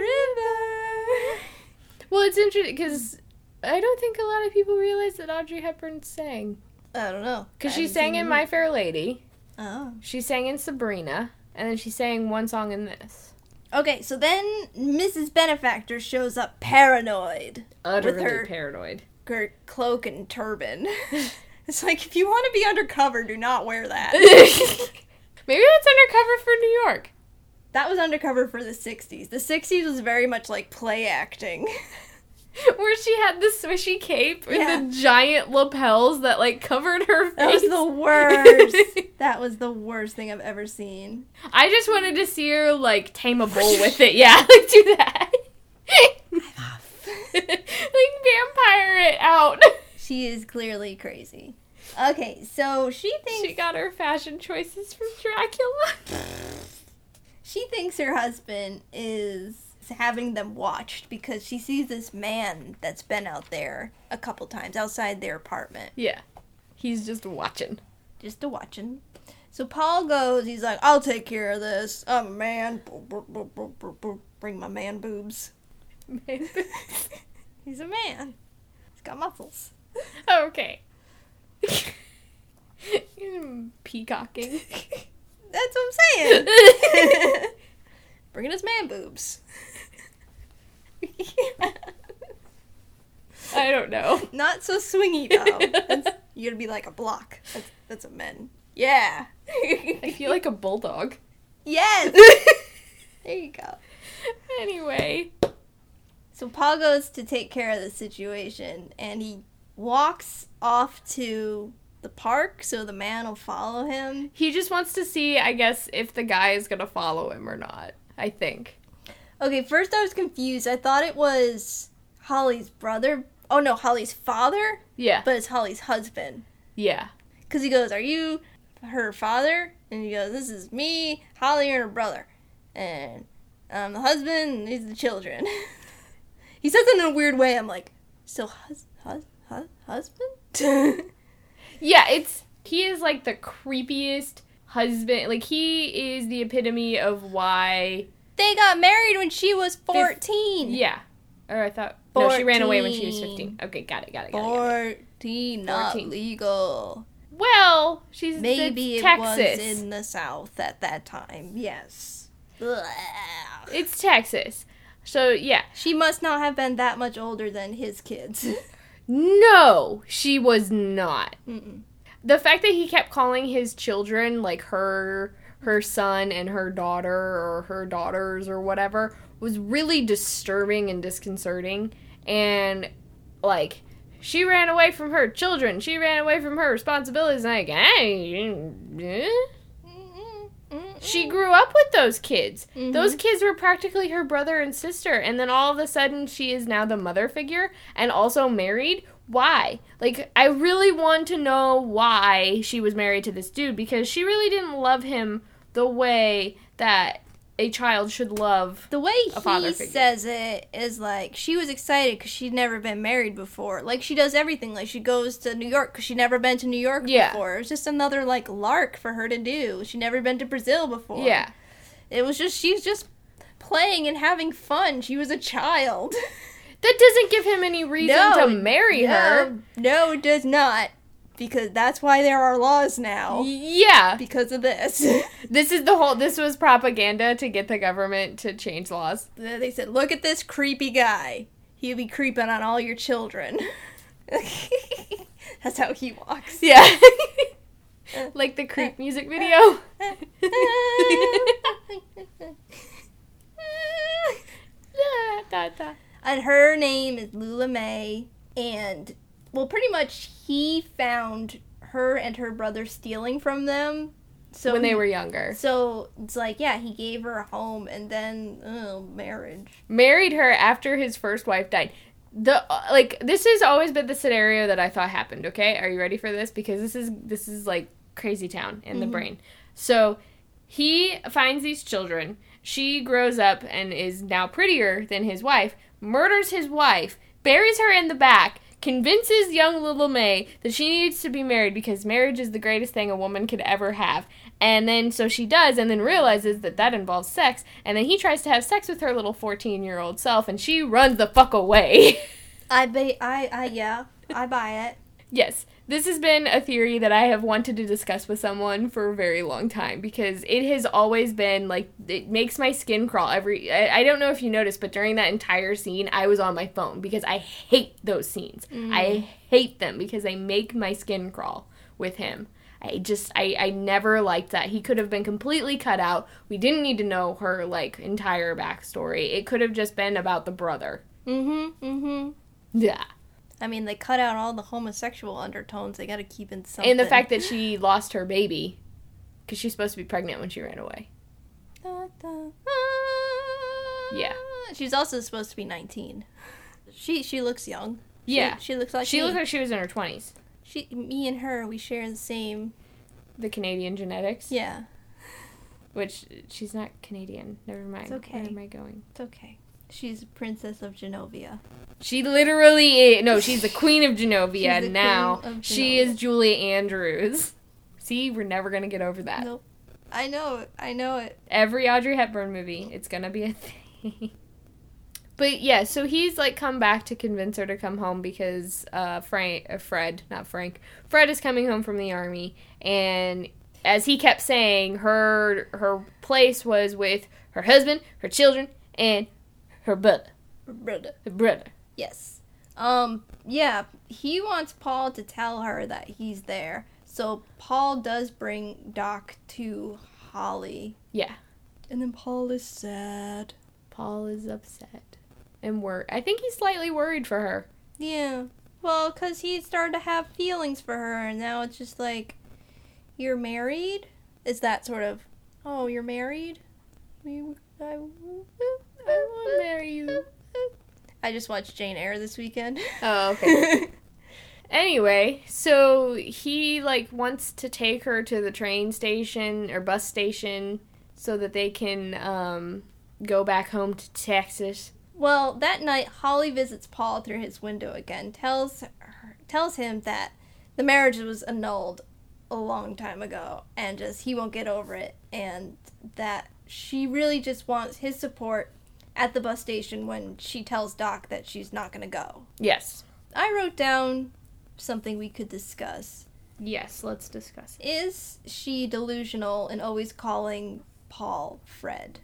Well, it's interesting because I don't think a lot of people realize that Audrey Hepburn sang. I don't know. Because she sang in My. Fair Lady, Oh. she sang in Sabrina, and then she sang one song in this. Okay, so then Mrs. Benefactor shows up paranoid. Utterly her- paranoid. Her cloak and turban. (laughs) it's like, if you want to be undercover, do not wear that. (laughs) Maybe that's undercover for New York. That was undercover for the 60s. The 60s was very much like play acting. (laughs) Where she had the swishy cape and Yeah. the giant lapels that like covered her face. That was the (laughs) worst. that was the worst thing I've ever seen. I just wanted to see her like tame a bull with it. Yeah, (laughs) like do that. like vampire it out. She is clearly crazy. Okay, so she thinks She got her fashion choices from Dracula. She thinks her husband is having them watched because she sees this man that's been out there a couple times outside their apartment Yeah. He's just watching. just a watching. So Paul goes, he's like, I'll take care of this. I'm a man. Bring my man boobs. (laughs) (laughs) He's a man. He's got muscles. okay. (laughs) Peacocking. That's what I'm saying. (laughs) Bringing his man boobs. (laughs) I don't know. Not so swingy though. That's, (laughs) you gotta be like a block. That's that's a men. Yeah. I feel like a bulldog. yes. there you go. Anyway. So Paul goes to take care of the situation, and he walks off to the park so the man will follow him. He just wants to see, I guess, if the guy is gonna follow him or not. I think. Okay, first I was confused. I thought it was Holly's brother. Oh no, Holly's father, Yeah. but it's Holly's husband. Yeah. Because he goes, Are you her father? And he goes, This is me, Holly, and her brother. And I'm the husband, and these are the children. (laughs) he says it in a weird way. I'm like, Still hus- hus- hus- husband? (laughs) Yeah, it's he is like the creepiest husband. Like he is the epitome of why. they got married when she was 14. Yeah. Or I thought no, she ran away when she was fifteen. Okay, got it, got it, got it. Got it. 14, not 14. legal. Well, she's Maybe it Texas. was in the South at that time. Yes. It's Texas. So yeah. She must not have been that much older than his kids. (laughs) No, she was not. Mm-mm. The fact that he kept calling his children like her her son and her daughter or her daughters or whatever was really disturbing and disconcerting and like she ran away from her children. She ran away from her responsibilities. Like, hey, eh? Mm-mm. She grew up with those kids. Mhm. Those kids were practically her brother and sister, and then all of a sudden she is now the mother figure and also married. Why? Like, I really want to know why she was married to this dude because she really didn't love him the way that a child should love. The way a father he figure. says it is like she was excited because she'd never been married before. Like she does everything. Like she goes to New York because she'd never been to New York Yeah. before. It was just another like lark for her to do. She'd never been to Brazil before. Yeah. It was just she's just playing and having fun. She was a child. That doesn't give him any reason to marry her. No, no, it does not. Because that's why there are laws now. Yeah. Because of this. (laughs) This is the whole this was propaganda to get the government to change laws. they said, look at this creepy guy. He'll be creeping on all your children. (laughs) that's how he walks. Yeah. (laughs) like the creep music video. And her name is Lula Mae, and well, pretty much he found her and her brother stealing from them. So when they he- were younger. So it's like, yeah, he gave her a home, and then oh, marriage. married her after his first wife died. The uh, like this has always been the scenario that I thought happened, okay? Are you ready for this because this is this is like crazy town in the mm-hmm. brain. So he finds these children. She grows up and is now prettier than his wife, murders his wife, buries her in the back, convinces young little Mae that she needs to be married because marriage is the greatest thing a woman could ever have. And then so she does, and then realizes that that involves sex. And then he tries to have sex with her little 14 year old self, and she runs the fuck away. (laughs) I ba- I, I, yeah, I buy it. yes, this has been a theory that I have wanted to discuss with someone for a very long time because it has always been like, it makes my skin crawl every. I, I don't know if you noticed, but during that entire scene, I was on my phone because I hate those scenes. I hate them because they make my skin crawl with him. I just I, I never liked that. He could have been completely cut out. We didn't need to know her like entire backstory. It could have just been about the brother. Mm-hmm, mm-hmm. Yeah. I mean, they cut out all the homosexual undertones. They got to keep in something. And the fact that she (laughs) lost her baby because she's supposed to be pregnant when she ran away. Da, da, Yeah. She's also supposed to be 19. She she looks young. She- Yeah. She, looks like She me. looked like she was in her 20s. she me and her we share the same. The Canadian genetics. Yeah, Which she's not Canadian. Never mind. It's okay. Where am I going? it's okay. She's princess of Genovia. She literally is, no, she's the queen of Genovia now. of She is Julie Andrews. See, we're never gonna get over that. Nope. I know it. I know it. Every Audrey Hepburn movie, it's gonna be a (laughs) thing. But yeah, so he's like come back to convince her to come home because uh, Frank, uh, Fred, not Frank, Fred is coming home from the army, and as he kept saying, her her place was with her husband, her children, and her brother, Brother. her brother. Yes. Um. Yeah. He wants Paul to tell her that he's there. So Paul does bring Doc to Holly. Yeah, And then Paul is sad. Paul is upset and worried. I think he's slightly worried for her. Yeah. Well, because he started to have feelings for her, and now it's just like, you're married? Is that sort of, oh, you're married? You- I, I will marry you. I just watched Jane Eyre this weekend. Oh, okay. (laughs) Anyway, so he like wants to take her to the train station or bus station so that they can um, go back home to Texas. well, that night, Holly visits Paul through his window again, tells her, tells him that the marriage was annulled a long time ago, and just he won't get over it, and that she really just wants his support at the bus station when she tells Doc that she's not gonna go. Yes. I wrote down something we could discuss. Yes, let's discuss. it. Is she delusional in always calling Paul Fred?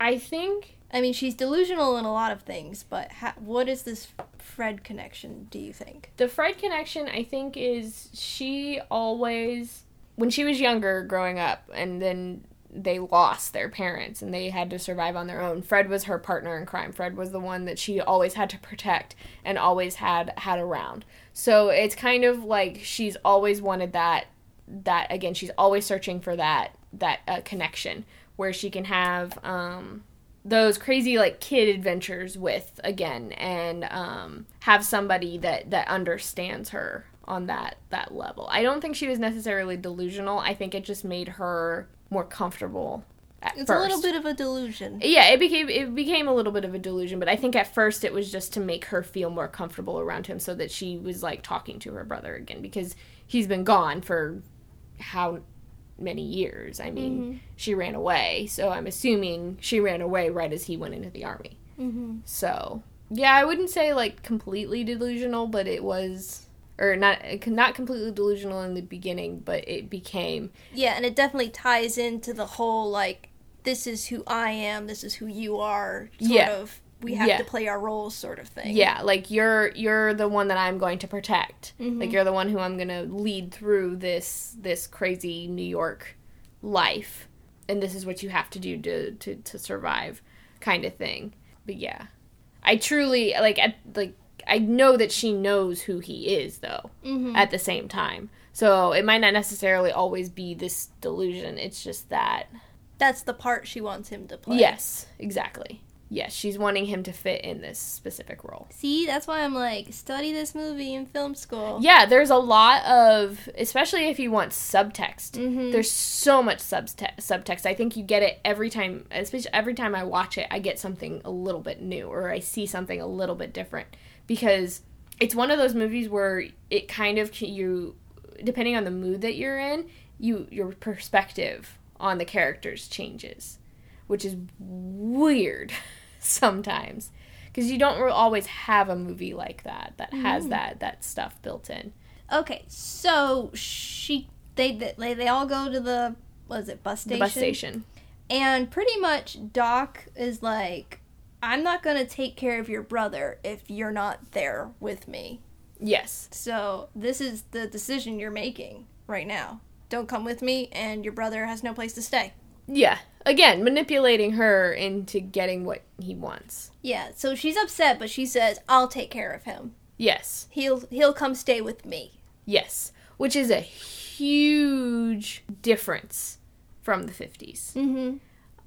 I think I mean, she's delusional in a lot of things, but ha- what is this Fred connection, do you think? the Fred connection, I think, is she always, when she was younger growing up, and then they lost their parents and they had to survive on their own. Fred was her partner in crime. Fred was the one that she always had to protect and always had had around. So it's kind of like she's always wanted that that again she's always searching for that that uh, connection where she can have um those crazy like kid adventures with again and um have somebody that that understands her on that that level. I don't think she was necessarily delusional. I think it just made her more comfortable at It's first. a little bit of a delusion. Yeah, it became it became a little bit of a delusion, but I think at first it was just to make her feel more comfortable around him so that she was like talking to her brother again because he's been gone for how many years? I mean, she ran away, so I'm assuming she ran away right as he went into the army. Mm-hmm. So, yeah, I wouldn't say like completely delusional, but it was or not not completely delusional in the beginning, but it became Yeah, and it definitely ties into the whole like this is who I am, this is who you are sort Yeah. of we have Yeah. to play our roles sort of thing. yeah, like you're you're the one that I'm going to protect. Mm-hmm. Like you're the one who I'm going to lead through this this crazy New York life. And this is what you have to do to to, to survive kind of thing. But yeah. I truly like at like I know that she knows who he is though Mhm. at the same time. So it might not necessarily always be this delusion. It's just that That's the part she wants him to play. yes, exactly. Yes, she's wanting him to fit in this specific role. See, that's why I'm like, study this movie in film school. Yeah, there's a lot of, especially if you want subtext. Mhm. There's so much subtext. Subtext. I think you get it every time. Especially every time I watch it, I get something a little bit new, or I see something a little bit different, because it's one of those movies where it kind of you, depending on the mood that you're in, you your perspective on the characters changes, which is weird (laughs) sometimes because you don't always have a movie like that that has mm-hmm. that that stuff built in. Okay, so she they they they all go to the was it bus The station? bus station. And pretty much Doc is like, I'm not gonna take care of your brother if you're not there with me. Yes. So this is the decision you're making right now. Don't come with me, and your brother has no place to stay. Yeah. Again, manipulating her into getting what he wants. Yeah, so she's upset, but she says, "I'll take care of him. Yes. He'll he'll come stay with me." Yes. Which is a huge difference from the 50s, Mm-hmm.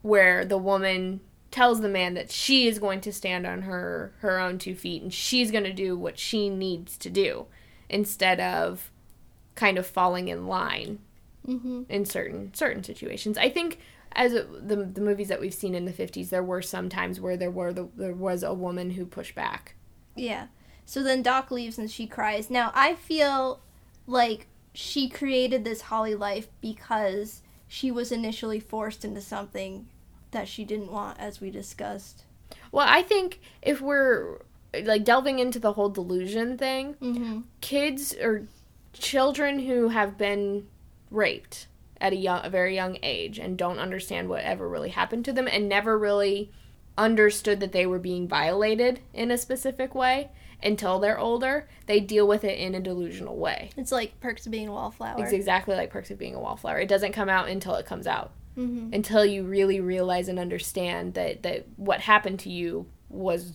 where the woman tells the man that she is going to stand on her her own two feet and she's going to do what she needs to do instead of kind of falling in line Mm-hmm. in certain certain situations. I think as the the movies that we've seen in the 50s there were some times where there were the, there was a woman who pushed back. Yeah. So then Doc leaves and she cries. Now I feel like she created this Holly life because she was initially forced into something that she didn't want, as we discussed. Well, I think if we're like delving into the whole delusion thing, Mm-hmm. kids or children who have been raped at a young a very young age and don't understand what ever really happened to them and never really understood that they were being violated in a specific way until they're older, they deal with it in a delusional way. It's like perks of being a wallflower. It's exactly like Perks of Being a Wallflower. It doesn't come out until it comes out. Mm-hmm. Until you really realize and understand that, that what happened to you was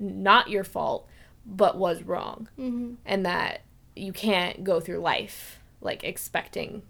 not your fault, but was wrong. Mm-hmm. And that you can't go through life like expecting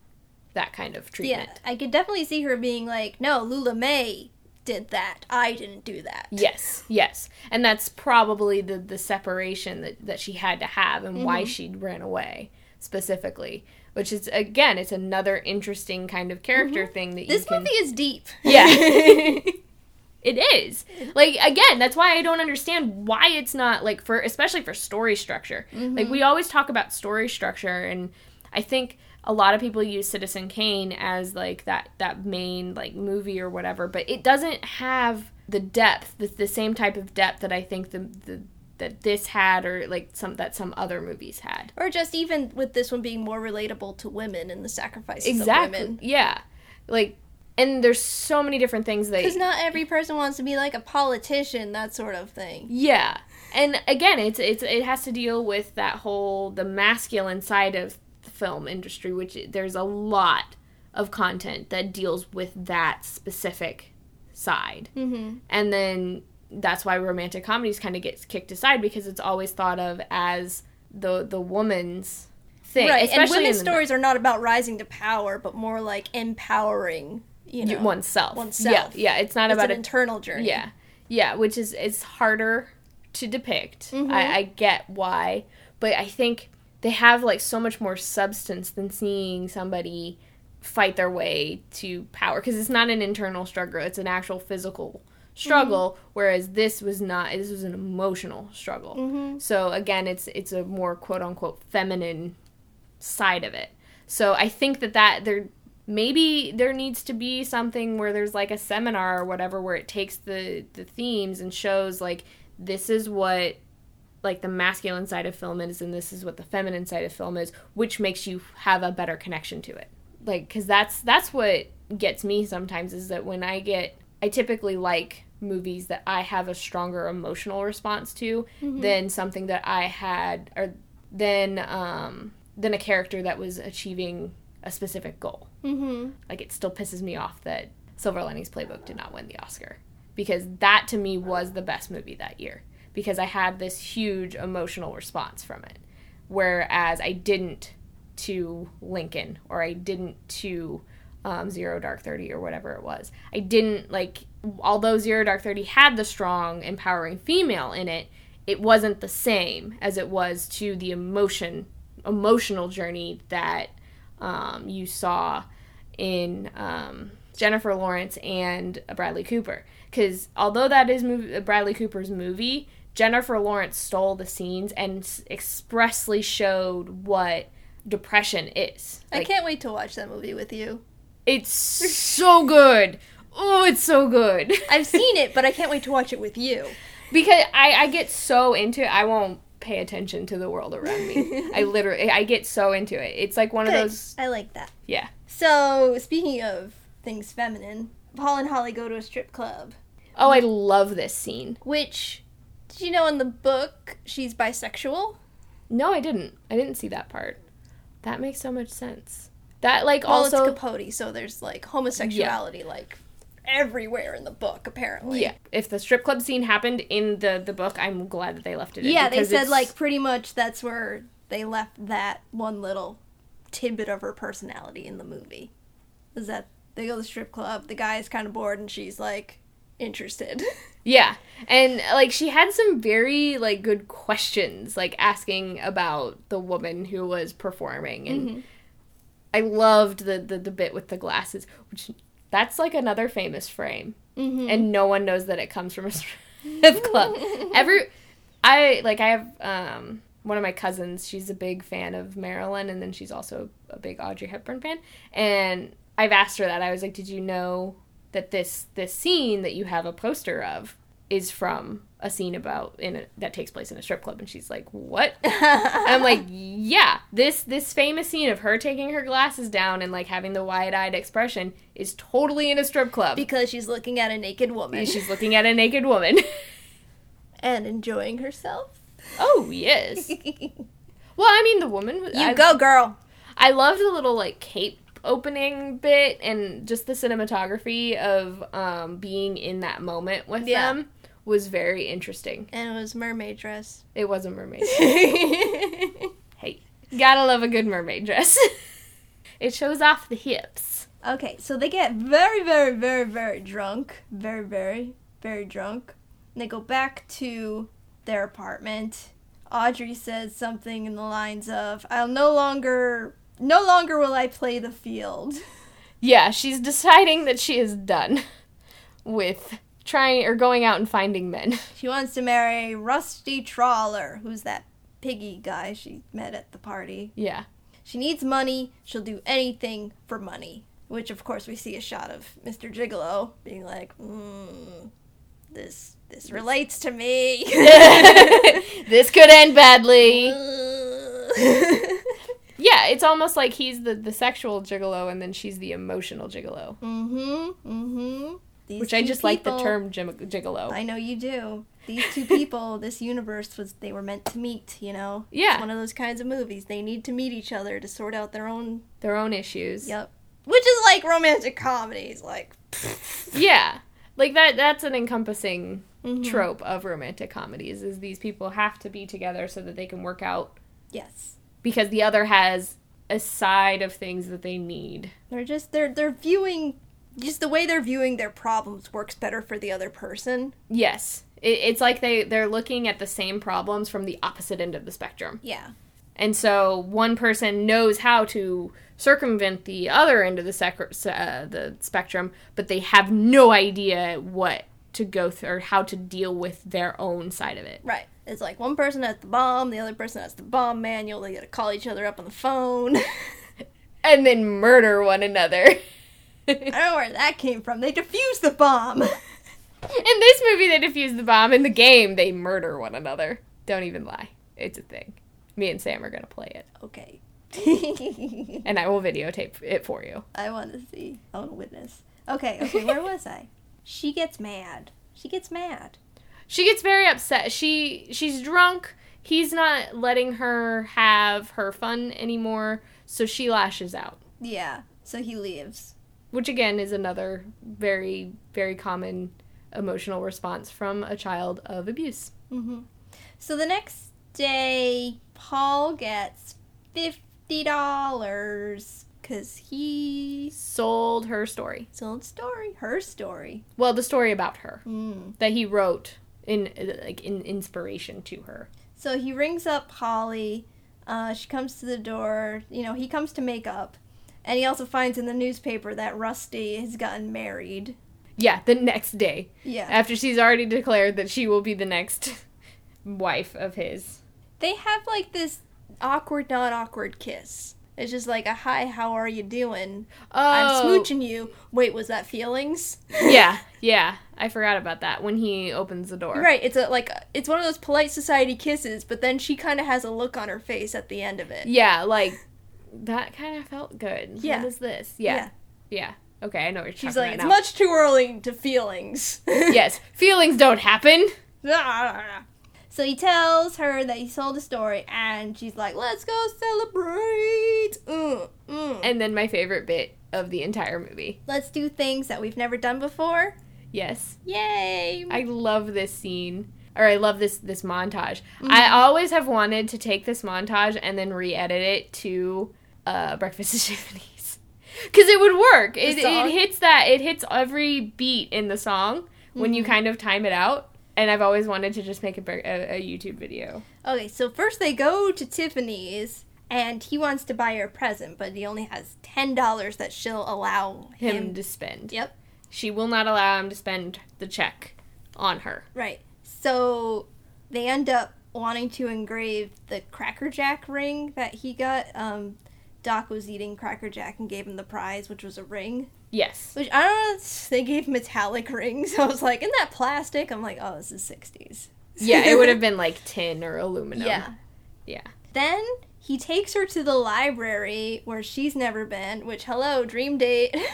that kind of treatment. Yeah. I could definitely see her being like, "No, Lula Mae did that. I didn't do that." Yes, yes. And that's probably the, the separation that, that she had to have and why she ran away specifically. Which is again, it's another interesting kind of character mm-hmm. thing that This you can movie is deep. Yeah. (laughs) it is. Like again, that's why I don't understand why it's not like for especially for story structure. Like mm-hmm. we always talk about story structure and I think a lot of people use Citizen Kane as like that that main like movie or whatever, but it doesn't have the depth, the, the same type of depth that I think the the that this had or like some that some other movies had. or just even with this one being more relatable to women and the sacrifices Exactly. of women. Yeah. Like and there's so many different things that Because not every person wants to be like a politician, that sort of thing. Yeah. And again, it's it's it has to deal with that whole the masculine side of the film industry, which there's a lot of content that deals with that specific side. Mm-hmm. And then that's why romantic comedies kind of gets kicked aside because it's always thought of as the the woman's thing. Right, and women's in the- stories are not about rising to power, but more like empowering, you know, oneself. oneself. Yeah, yeah. It's not it's about an a internal journey. Yeah, yeah, which is it's harder to depict. Mhm. I, I get why, but I think they have like so much more substance than seeing somebody fight their way to power because it's not an internal struggle; it's an actual physical struggle. Whereas this was not; this was an emotional struggle. Mm-hmm. So again, it's it's a more quote unquote feminine side of it. So I think that that there maybe there needs to be something where there's like a seminar or whatever where it takes the the themes and shows like this is what like the masculine side of film is and this is what the feminine side of film is which makes you have a better connection to it like because that's that's what gets me sometimes is that when i get i typically like movies that i have a stronger emotional response to than something that i had or than um than a character that was achieving a specific goal. Mm-hmm. like it still pisses me off that Silver Linings Playbook did not win the Oscar because that to me was the best movie that year because I had this huge emotional response from it. Whereas I didn't to Lincoln or I didn't to um, Zero Dark Thirty or whatever it was. I didn't like although Zero Dark Thirty had the strong empowering female in it, it wasn't the same as it was to the emotion emotional journey that um, you saw in um, Jennifer Lawrence and Bradley Cooper. Because although that is mov- Bradley Cooper's movie, Jennifer Lawrence stole the scenes and s- expressly showed what depression is. I can't wait to watch that movie with you. It's so good. Oh, it's so good. (laughs) I've seen it, but I can't wait to watch it with you. because I, I get so into it, I won't pay attention to the world around me. (laughs) I literally, I get so into it. It's like one of those, I like that. yeah. So, speaking of things feminine, Paul and Holly go to a strip club. Oh, I love this scene. Which, did you know in the book she's bisexual? No, I didn't. I didn't see that part. That makes so much sense. That like Well, also it's Capote, so there's like homosexuality like everywhere in the book, apparently. yeah. If the strip club scene happened in the the book, I'm glad that they left it. in Yeah, they said it's- like pretty much that's where they left that one little tidbit of her personality in the movie. Is that they go to the strip club, the guy is kind of bored, and she's like interested. (laughs) Yeah. And like she had some very like good questions like asking about the woman who was performing and Mm-hmm. I loved the, the the bit with the glasses which that's like another famous frame mm-hmm. and no one knows that it comes from a strip (laughs) club. Every I like I have um one of my cousins, she's a big fan of Marilyn and then she's also a big Audrey Hepburn fan and I've asked her that. I was like, "Did you know that this this scene that you have a poster of is from a scene about in a, that takes place in a strip club?" And she's like, "What?" (laughs) I'm like, "Yeah, this this famous scene of her taking her glasses down and like having the wide-eyed expression is totally in a strip club." because she's looking at a naked woman She's looking at a naked woman. (laughs) and enjoying herself. oh yes. (laughs) Well, I mean, the woman. You I, go, girl. I loved the little like cape opening bit and just the cinematography of um, being in that moment with Yeah. them was very interesting. And it was mermaid dress. It was a mermaid. (laughs) hey, gotta love a good mermaid dress. (laughs) it shows off the hips. Okay, so they get very, very, very, very drunk. Very, very, very drunk. And they go back to their apartment. Audrey says something in the lines of, I'll no longer, no longer will I play the field. Yeah, she's deciding that she is done with trying or going out and finding men. (laughs) She wants to marry Rusty Trawler, who's that piggy guy she met at the party. Yeah. She needs money. She'll do anything for money. Which, of course, we see a shot of Mr. Gigolo being like, mm, "This this relates to me." (laughs) this could end badly. (laughs) Yeah, it's almost like he's the, the sexual gigolo and then she's the emotional gigolo. mm-hmm. Mm-hmm. These Which I just like the term gigolo. I know you do. These two people, (laughs) this universe was they were meant to meet. You know. Yeah. It's one of those kinds of movies. They need to meet each other to sort out their own. Their own issues. Yep. Which is like romantic comedies, like. (laughs) Yeah. Like that that's an encompassing Mhm. trope of romantic comedies is these people have to be together so that they can work out Yes. Because the other has a side of things that they need. They're just they're they're viewing just the way they're viewing their problems works better for the other person. Yes. It, it's like they they're looking at the same problems from the opposite end of the spectrum. Yeah. And so one person knows how to circumvent the other end of the sec- uh, the spectrum, but they have no idea what to go through or how to deal with their own side of it. Right. It's like one person has the bomb, the other person has the bomb manual. They gotta call each other up on the phone. (laughs) And then murder one another. I don't know where that came from. They defuse the bomb. (laughs) In this movie, they defuse the bomb. In the game, they murder one another. Don't even lie. It's a thing. Me and Sam are gonna play it, Okay. (laughs) and I will videotape it for you. I want to see. I want to witness. Okay, okay, where was I? She gets mad. She gets mad. She gets very upset. She she's drunk. He's not letting her have her fun anymore, so she lashes out. Yeah, so he leaves. Which again is another very very common emotional response from a child of abuse. hmm So the next day, Paul gets $50 because he Sold her story. sold story, her story. Well, the story about her Mm. that he wrote in like in inspiration to her. So he rings up Holly. Uh, she comes to the door. You know, he comes to make up. And he also finds in the newspaper that Rusty has gotten married. Yeah, the next day Yeah. after she's already declared that she will be the next (laughs) wife of his. They have like this awkward, not awkward kiss. It's just like a hi, how are you doing? I'm Oh, smooching you. Wait, was that feelings? (laughs) yeah, yeah. I forgot about that when he opens the door. Right, it's a like it's one of those polite society kisses, but then she kind of has a look on her face at the end of it. Yeah, like that kind of felt good. Yeah. What is this? Yeah. Yeah. Okay, I know what you're She's like, it's now. much too early to feelings. (laughs) yes, feelings don't happen. (laughs) Ah, so he tells her that he sold the story, and she's like, let's go celebrate. Mm, mm. And then my favorite bit of the entire movie. let's do things that we've never done before. Yes. Yay! I love this scene. Or I love this this montage. Mm-hmm. I always have wanted to take this montage and then re-edit it to uh, Breakfast at (laughs) Tiffany's. Cuz it would work. It, it hits that it hits every beat in the song when Mm-hmm. you kind of time it out. And I've always wanted to just make a, a, a YouTube video. Okay, so first they go to Tiffany's, and he wants to buy her a present, but he only has ten dollars that she'll allow Him, him. to spend. Yep. She will not allow him to spend the check on her. Right. So they end up wanting to engrave the Cracker Jack ring that he got. Um, Doc was eating Cracker Jack and gave him the prize, which was a ring. Yes. Which I don't know. They gave metallic rings. (laughs) I was like, "Isn't that plastic?" I'm like, "Oh, this is '60s." Yeah, it would have (laughs) been like tin or aluminum. Yeah. Yeah. Then he takes her to the library where she's never been. Which, hello, dream date. (laughs)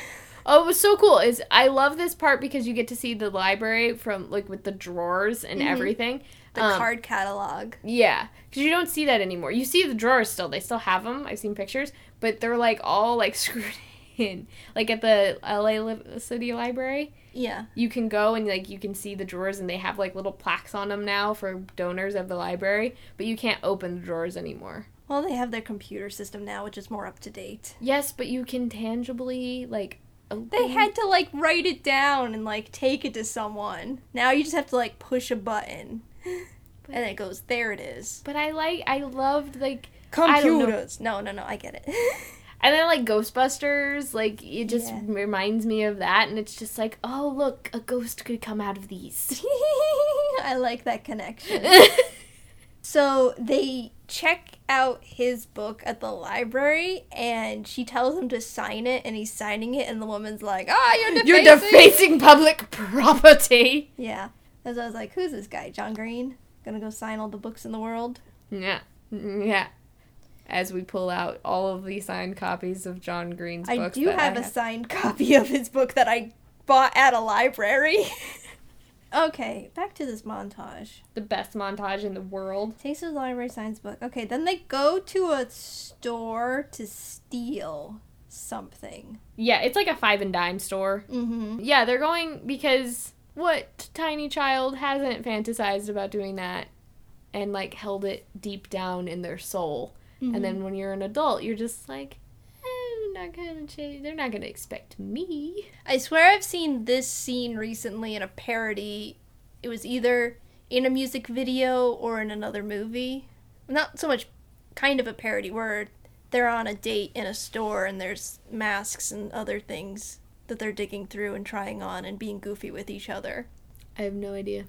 Oh, it was so cool. Is I love this part because you get to see the library from like with the drawers and Mhm. everything. the Um, card catalog. Yeah, because you don't see that anymore. You see the drawers still; they still have them. I've seen pictures, but they're like all like screwed in. Like at the LA Li- City Library, Yeah. you can go and like you can see the drawers, and they have like little plaques on them now for donors of the library. But you can't open the drawers anymore. Well, they have their computer system now, which is more up to date. Yes, but you can tangibly like. Open. They had to like write it down and like take it to someone. Now you just have to like push a button, and it goes. There it is. But I like. I loved like. Computers. No, no, no. I get it. (laughs) And then like Ghostbusters, like it just Yeah. reminds me of that, and it's just like, oh look, a ghost could come out of these. (laughs) I like that connection. (laughs) So they check out his book at the library, and she tells him to sign it, and he's signing it, and the woman's like, "Ah, you're defacing." (laughs) You're defacing public property. Yeah. As I was like, "Who's this guy? John Green? Gonna go sign all the books in the world?" Yeah, yeah. As we pull out all of the signed copies of John Green's book. I do have I a signed (laughs) copy of his book that I bought at a library. (laughs) okay, back to this montage. the best montage in the world. Takes his library signs book. Okay, then they go to a store to steal something. Yeah, it's like a five and dime store. Mm-hmm. Yeah, they're going because what tiny child hasn't fantasized about doing that and like held it deep down in their soul. Mm-hmm. And then when you're an adult, you're just like, eh, not gonna change. They're not gonna expect me. I swear I've seen this scene recently in a parody. It was either in a music video or in another movie. Not so much kind of a parody where they're on a date in a store and there's masks and other things that they're digging through and trying on and being goofy with each other. I have no idea.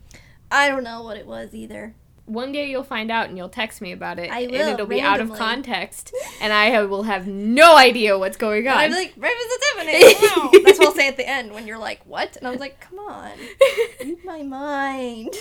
I don't know what it was either. One day you'll find out and you'll text me about it. I and it'll be out of context, and I will have no idea what's going on. I'm like, Breakfast at Tiffany. Wow. That's what I'll say at the end when you're like, what? And I was like, come on. Read (laughs) my mind.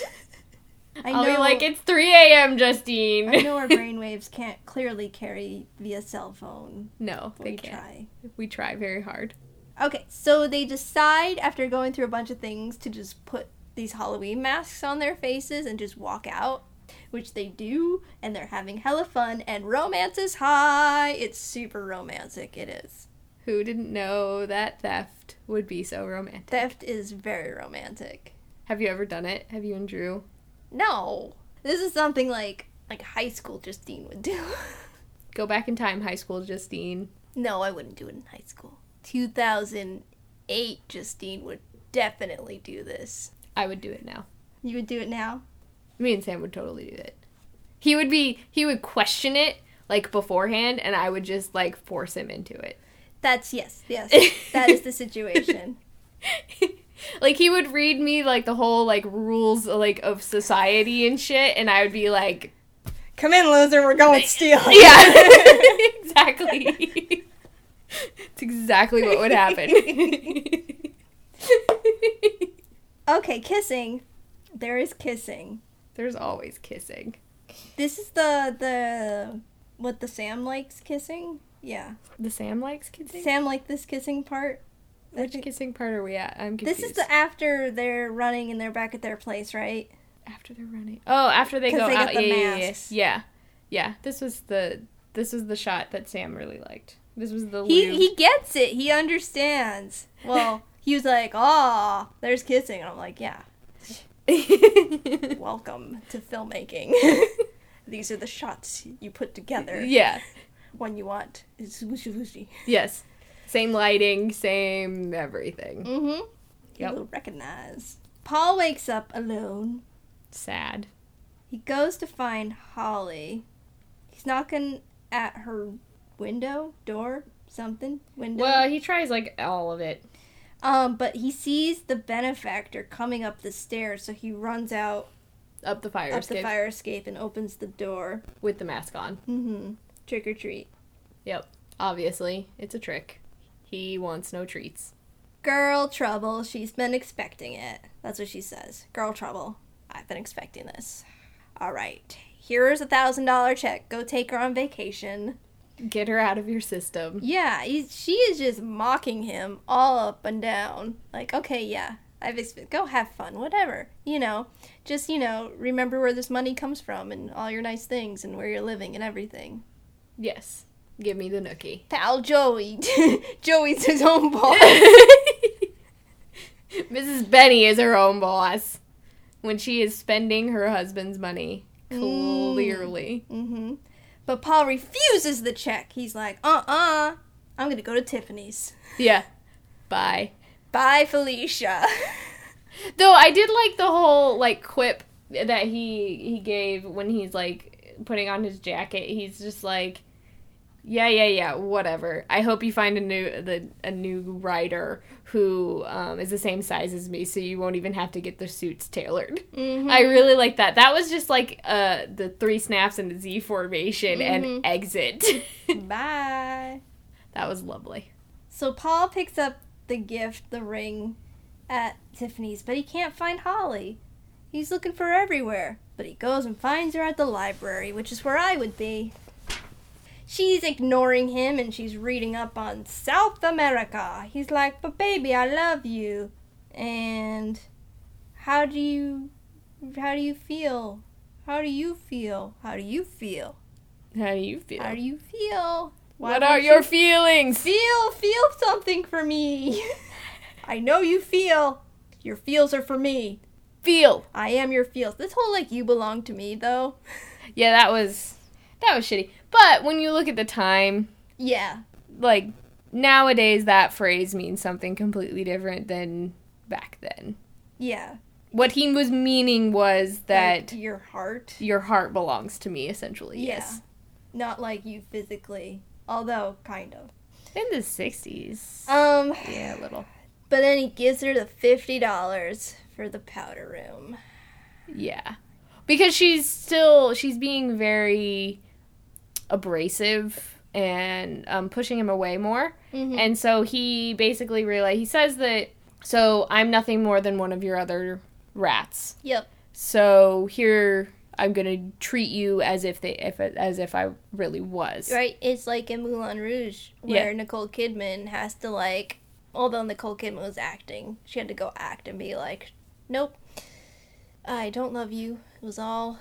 I I I'll know. be like, it's 3 a.m., Justine. I know our (laughs) brainwaves can't clearly carry via cell phone. no, they we can't. try. We try very hard. Okay, so they decide after going through a bunch of things to just put these Halloween masks on their faces and just walk out, which they do, and they're having hella fun, and romance is high. It's super romantic, it is. Who didn't know that theft would be so romantic? Theft is very romantic. Have you ever done it? Have you and Drew? No, this is something like like high school Justine would do. (laughs) Go back in time, high school Justine. no, I wouldn't do it in high school. 2008 Justine would definitely do this. I would do it now. You would do it now? Me and Sam would totally do it. He would be, he would question it like beforehand, and I would just like force him into it. That's yes, yes. (laughs) that is the situation. (laughs) like he would read me like the whole like rules like of society and shit, and I would be like, Come in, loser. We're going steal. (laughs) yeah, exactly. it's exactly what would happen. Okay, kissing. There is kissing. There's always kissing. This is the the what the Sam likes kissing. Yeah, The Sam likes kissing. Sam liked this kissing part. Which think- kissing part are we at? I'm confused. This is the after they're running and they're back at their place, right? after they're running. Oh, after they go they out. the yeah, yeah, yeah, yeah. This was the this was the shot that Sam really liked. This was the He lube. he gets it. He understands. Well, (laughs) he was like, "Oh, there's kissing," and I'm like, "Yeah, (laughs) welcome to filmmaking. (laughs) These are the shots you put together yeah. when you want it's wooshy wooshy." Yes. Same lighting, same everything. Mm-hmm. You'll recognize. Paul wakes up alone. Sad. He goes to find Holly. He's knocking at her window, door, something, window. Well, he tries like all of it. Um, but he sees the benefactor coming up the stairs, so he runs out Up the fire up escape the fire escape and opens the door. with the mask on. Mm-hmm. Trick or treat. Yep. Obviously, it's a trick. He wants no treats. Girl trouble. She's been expecting it. That's what she says. Girl trouble. I've been expecting this. All right. Here's a thousand dollar check. Go take her on vacation. Get her out of your system. Yeah, she is just mocking him all up and down. Like, okay, yeah, I've go have fun, whatever. You know, just you know, remember where this money comes from and all your nice things and where you're living and everything. Yes. Give me the nookie. Pal Joey, (laughs) Joey's his own (laughs) boss. Mrs. Benny is her own boss when she is spending her husband's money. Mm. Clearly. mm-hmm. But Paul refuses the check. He's like, uh-uh, I'm gonna go to Tiffany's. Yeah. Bye. Bye, Felicia. (laughs) Though I did like the whole like quip that he he gave when he's like putting on his jacket. He's just like, yeah, yeah, yeah, whatever. I hope you find a new the a new writer who um, is the same size as me, so you won't even have to get the suits tailored. Mhm. I really like that. That was just like uh the three snaps in the Z formation Mhm. and exit. (laughs) Bye. that was lovely. So Paul picks up the gift, the ring, at Tiffany's, but he can't find Holly. He's looking for her everywhere, but he goes and finds her at the library, which is where I would be. She's ignoring him and she's reading up on South America. He's like, But baby, I love you. And how do you how do you feel? How do you feel? How do you feel? How do you feel? How do you feel? Why what are you your feelings? Feel, feel something for me. (laughs) I know you feel. Your feels are for me. Feel. I am your feels. This whole like you belong to me though. (laughs) Yeah, that was that was shitty. But when you look at the time, Yeah. like nowadays that phrase means something completely different than back then. Yeah. What he was meaning was that Like, your heart. your heart belongs to me essentially. Yeah. Yes. Not like you physically. Although kind of. In the 60s. Um yeah, a little. but then he gives her the fifty dollars for the powder room. Yeah. Because she's still she's being very abrasive and um, pushing him away more. Mhm. And so he basically realized he says that so I'm nothing more than one of your other rats. Yep. So here I'm gonna treat you as if they if as if I really was. Right? It's like in Moulin Rouge where Nicole Kidman has to like although Nicole Kidman was acting, she had to go act and be like, Nope. I don't love you. It was all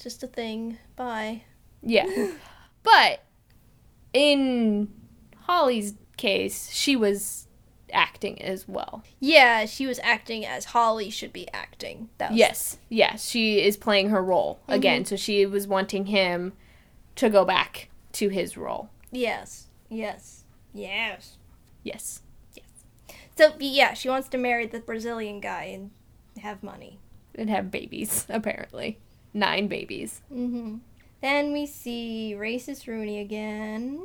just a thing. Bye. Yeah. (laughs) but in Holly's case, she was acting as well. Yeah, she was acting as Holly should be acting. That was... Yes, yes, she is playing her role mm-hmm. again. So she was wanting him to go back to his role. Yes, yes, yes, yes, yes. So yeah, she wants to marry the Brazilian guy and have money and have babies. (laughs) Apparently, nine babies. Mm-hmm. Then we see racist Rooney again.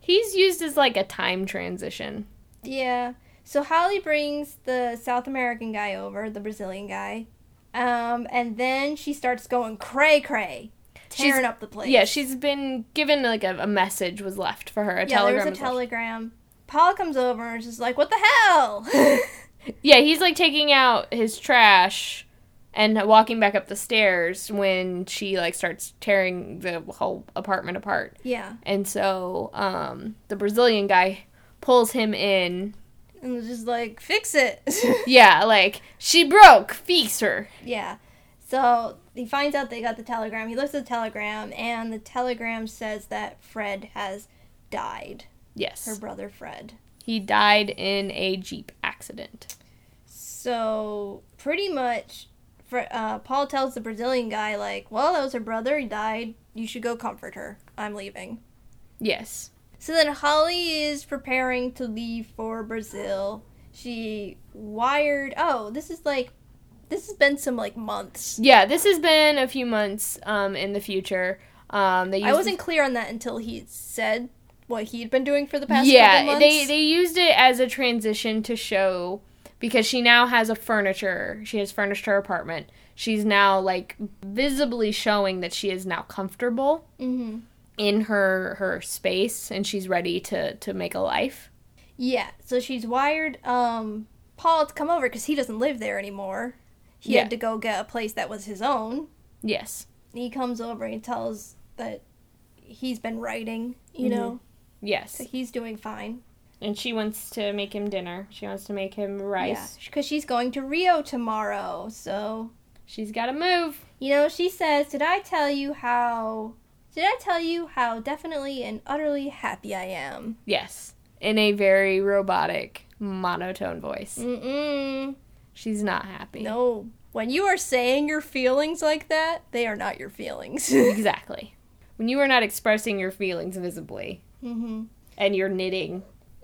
He's used as like a time transition. Yeah. So Holly brings the South American guy over, the Brazilian guy. Um, and then she starts going cray cray, tearing she's, up the place. Yeah, she's been given like a, a message was left for her. A yeah, telegram. there was a telegram. Left. Paul comes over and is just like, "What the hell?" (laughs) yeah, he's like taking out his trash and walking back up the stairs when she like starts tearing the whole apartment apart. Yeah. And so um the Brazilian guy pulls him in and just like fix it. (laughs) yeah, like she broke, fix her. Yeah. So he finds out they got the telegram. He looks at the telegram and the telegram says that Fred has died. Yes. Her brother Fred. He died in a Jeep accident. So pretty much uh, Paul tells the Brazilian guy, like, well, that was her brother. He died. You should go comfort her. I'm leaving. Yes. So then Holly is preparing to leave for Brazil. She wired. Oh, this is like. This has been some like months. Yeah, this has been a few months um, in the future. Um, they I wasn't clear on that until he said what he'd been doing for the past yeah, they they used it as a transition to show because she now has a furniture. She has furnished her apartment. She's now like visibly showing that she is now comfortable mm-hmm. in her her space and she's ready to to make a life. Yeah, so she's wired um Paul to come over because he doesn't live there anymore. He yeah. had to go get a place that was his own. Yes. He comes over and tells that he's been writing, you mm-hmm. know. Yes. So he's doing fine. And she wants to make him dinner. She wants to make him rice. Yeah, because she's going to Rio tomorrow, so. She's got to move. You know, she says, Did I tell you how. Did I tell you how definitely and utterly happy I am? Yes. In a very robotic, monotone voice. Mm-mm. She's not happy. No. When you are saying your feelings like that, they are not your feelings. (laughs) exactly. When you are not expressing your feelings visibly. Mm-hmm. And you're knitting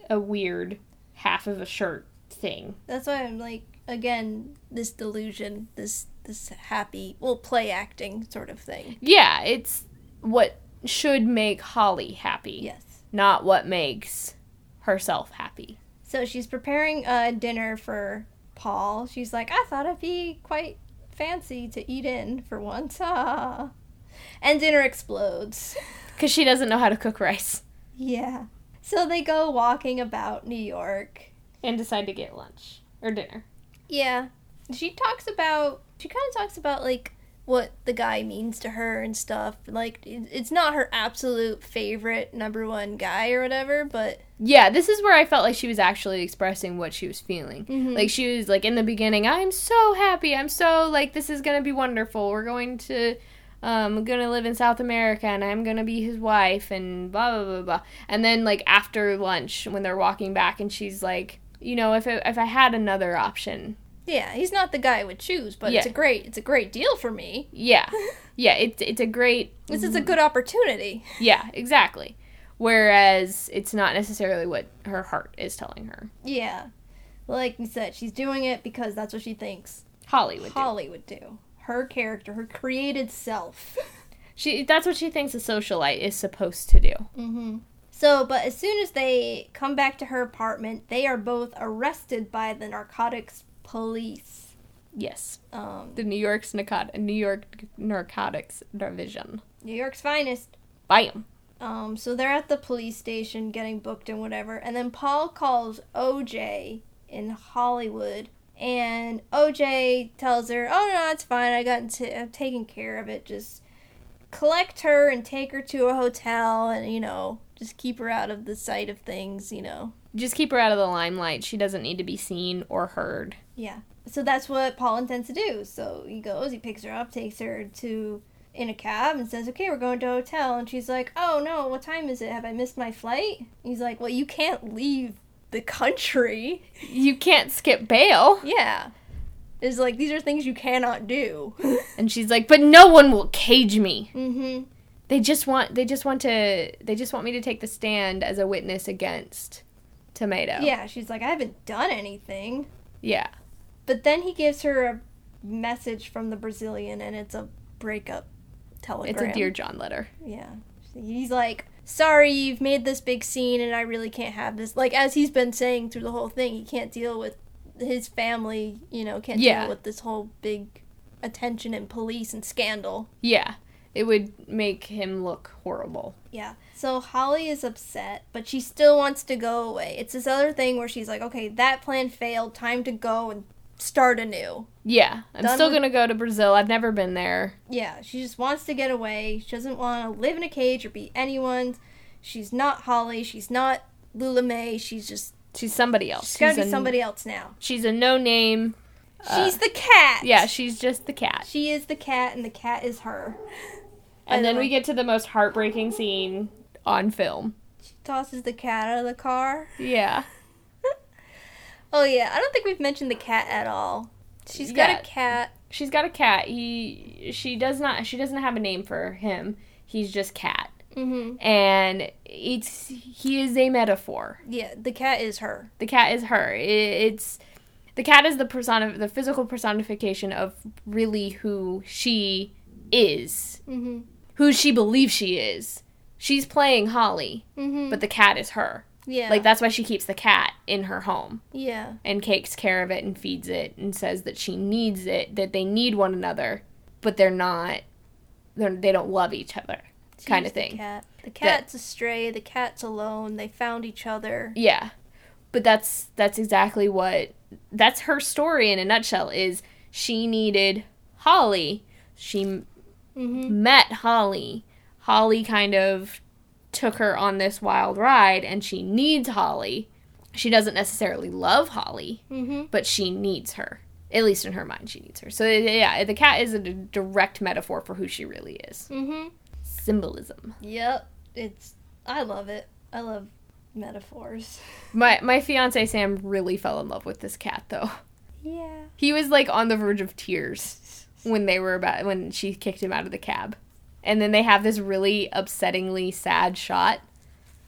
a weird half of a shirt thing. That's why I'm like again this delusion, this this happy, well play acting sort of thing. Yeah, it's what should make Holly happy. Yes. Not what makes herself happy. So she's preparing a dinner for Paul. She's like, I thought it'd be quite fancy to eat in for once. Ah. (laughs) And dinner explodes. (laughs) Because she doesn't know how to cook rice. Yeah. So they go walking about New York. And decide to get lunch or dinner. Yeah. She talks about, she kind of talks about like what the guy means to her and stuff. Like, it's not her absolute favorite number one guy or whatever, but. Yeah, this is where I felt like she was actually expressing what she was feeling. Mm-hmm. Like, she was like, in the beginning, I'm so happy. I'm so, like, this is going to be wonderful. We're going to um, I'm gonna live in South America and I'm gonna be his wife and blah blah blah blah. And then like after lunch when they're walking back and she's like, you know, if it, if I had another option. Yeah, he's not the guy I would choose, but yeah. it's a great it's a great deal for me. Yeah, (laughs) yeah, it's it's a great. This is a good opportunity. Yeah, exactly. Whereas it's not necessarily what her heart is telling her. Yeah, like we said, she's doing it because that's what she thinks Holly would Holly do. would do her character, her created self. (laughs) she that's what she thinks a socialite is supposed to do. Mm-hmm. So, but as soon as they come back to her apartment, they are both arrested by the narcotics police. Yes. Um, the New York's narcot- New York Narcotics Division. New York's finest. Bam. Um, so they're at the police station getting booked and whatever, and then Paul calls OJ in Hollywood And OJ tells her, "Oh no, it's fine. I got into, I'm taking care of it. Just collect her and take her to a hotel, and you know, just keep her out of the sight of things. You know." Just keep her out of the limelight. She doesn't need to be seen or heard. Yeah. So that's what Paul intends to do. So he goes, he picks her up, takes her to in a cab and says, "Okay, we're going to a hotel." And she's like, "Oh no, what time is it? Have I missed my flight?" He's like, "Well, you can't leave the country." You can't skip bail. Yeah. It's like these are things you cannot do. (laughs) And she's like, "But no one will cage me. mhm. They just want they just want to they just want me to take the stand as a witness against Tomato." Yeah, she's like, "I haven't done anything." Yeah. But then he gives her a message from the Brazilian and it's a breakup telegram. It's a dear John letter. Yeah. He's like, sorry, you've made this big scene and I really can't have this. Like, as he's been saying through the whole thing, he can't deal with his family, you know, can't Yeah. deal with this whole big attention and police and scandal. Yeah. It would make him look horrible. Yeah. So Holly is upset, but she still wants to go away. It's this other thing where she's like, okay, that plan failed. Time to go and start anew. Yeah. I'm Done still with- going to go to Brazil. I've never been there. Yeah, she just wants to get away. She doesn't want to live in a cage or be anyone's. She's not Holly. She's not Lula Mae. She's just She's somebody else. she's gotta be a- somebody else now. She's a no name. Uh, she's the cat. Yeah, she's just the cat. She is the cat, and the cat is her. (laughs) And then the we get to the most heartbreaking scene on film. She tosses the cat out of the car. Yeah. Oh yeah, I don't think we've mentioned the cat at all. She's got Yeah. a cat. She's got a cat. He she does not she doesn't have a name for him. He's just cat. Mm-hmm. And it's he is a metaphor. Yeah, the cat is her. The cat is her. I- It's the cat is the persona the physical personification of really who she is. Mm-hmm. Who she believes she is. She's playing Holly, Mm-hmm. but the cat is her. Yeah, Like that's why she keeps the cat in her home. yeah, and takes care of it and feeds it and says that she needs it, that they need one another, but they're not, they're, they don't love each other, kind She's of the thing. cat. The cat's astray. The cat's alone. They found each other. Yeah, but that's that's exactly what that's her story in a nutshell. Is she needed Holly? She Mm-hmm. met Holly. Holly kind of took her on this wild ride, and she needs Holly. She doesn't necessarily love Holly. Mm-hmm. but she needs her. At least in her mind, she needs her. So yeah, the cat is a d- direct metaphor for who she really is. Mm-hmm. Symbolism. Yep. It's. I love it. I love metaphors. (laughs) My my fiance Sam really fell in love with this cat though. Yeah. He was like on the verge of tears when they were about when she kicked him out of the cab. And then they have this really upsettingly sad shot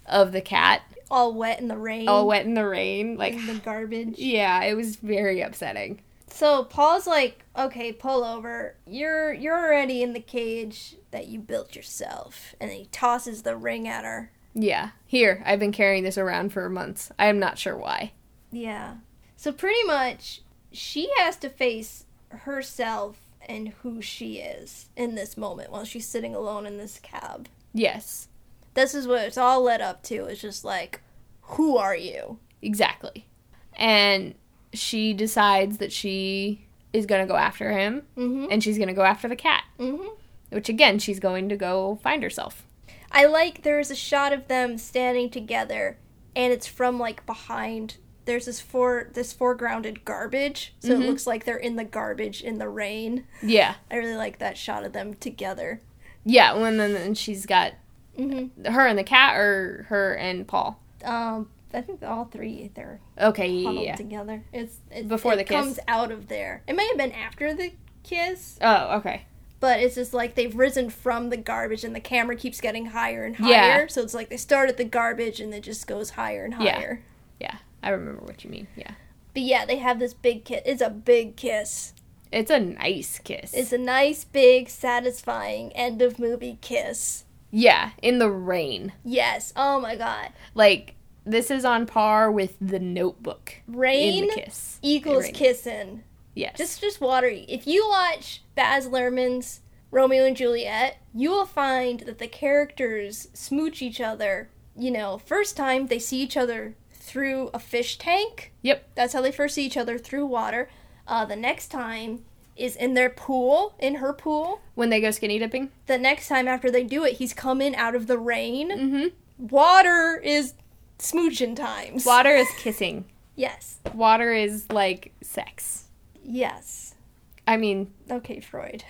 of the cat All wet in the rain. all wet in the rain. Like in the garbage. (sighs) yeah, it was very upsetting. So Paul's like, okay, pull over. You're you're already in the cage that you built yourself, and he tosses the ring at her. Yeah. Here, I've been carrying this around for months. I am not sure why. Yeah. So pretty much, she has to face herself and who she is in this moment while she's sitting alone in this cab. Yes. This is what it's all led up to. It's just like, who are you? Exactly. And she decides that she is going to go after him Mm-hmm. and she's going to go after the cat, Mm-hmm. which again, she's going to go find herself. I like there's a shot of them standing together, and it's from like behind. There's this for this foregrounded garbage, so Mhm. it looks like they're in the garbage in the rain. Yeah. I really like that shot of them together. Yeah, when then then she's got Mm-hmm. her and the cat or her and Paul. Um, I think all three they're Okay, yeah, together. It's it, Before it the kiss? comes out of there. It may have been after the kiss, Oh, okay. but it's just like they've risen from the garbage, and the camera keeps getting higher and higher. Yeah. So it's like they start at the garbage, and it just goes higher and higher. Yeah. higher. Yeah, I remember what you mean. Yeah. But yeah, they have this big kiss. It's a big kiss. It's a nice kiss. It's a nice, big, satisfying end of movie kiss. yeah, in the rain. Yes. Oh my god. Like this is on par with the notebook in Rain the kiss. equals kissing. Yes. Just just watery. If you watch Baz Luhrmann's Romeo and Juliet, you will find that the characters smooch each other. You know, first time they see each other through a fish tank. Yep. That's how they first see each other through water. Uh, the next time is in their pool, in her pool. When they go skinny dipping. The next time after they do it, he's coming out of the rain. Mm-hmm. Water is smooching times. Water is kissing. Yes. Water is like sex. Yes. I mean, Okay, Freud.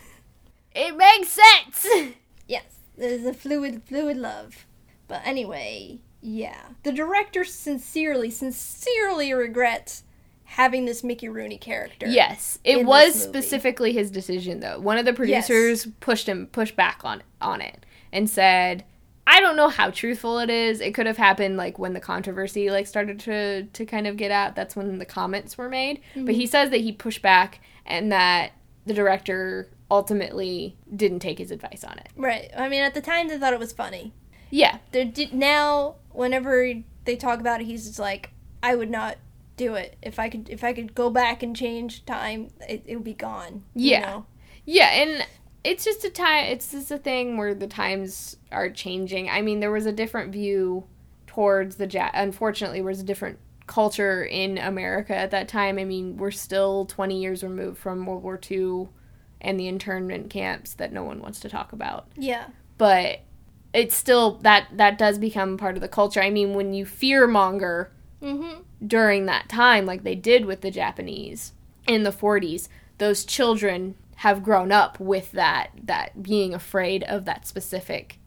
(laughs) it makes sense. (laughs) yes. There's a fluid, fluid love. But anyway, yeah. The director sincerely, sincerely regrets having this Mickey Rooney character. Yes, it was specifically his decision though. One of the producers pushed him pushed back on on it and said, "I don't know how truthful it is. It could have happened like when the controversy like started to to kind of get out. That's when the comments were made. But Mm-hmm. he says that he pushed back and that the director ultimately didn't take his advice on it. Right. I mean, at the time they thought it was funny. Yeah, did now. Whenever they talk about it, he's just like, "I would not do it if I could. If I could go back and change time, it, it would be gone." you Yeah. know? Yeah, and it's just a time. It's just a thing where the times are changing. I mean, there was a different view towards the Jap. Unfortunately, there was a different culture in America at that time. I mean, we're still twenty years removed from World War II and the internment camps that no one wants to talk about. Yeah. But it's still that that does become part of the culture. I mean, when you fear monger Mm-hmm. during that time, like they did with the Japanese in the 40s, those children have grown up with that that being afraid of that specific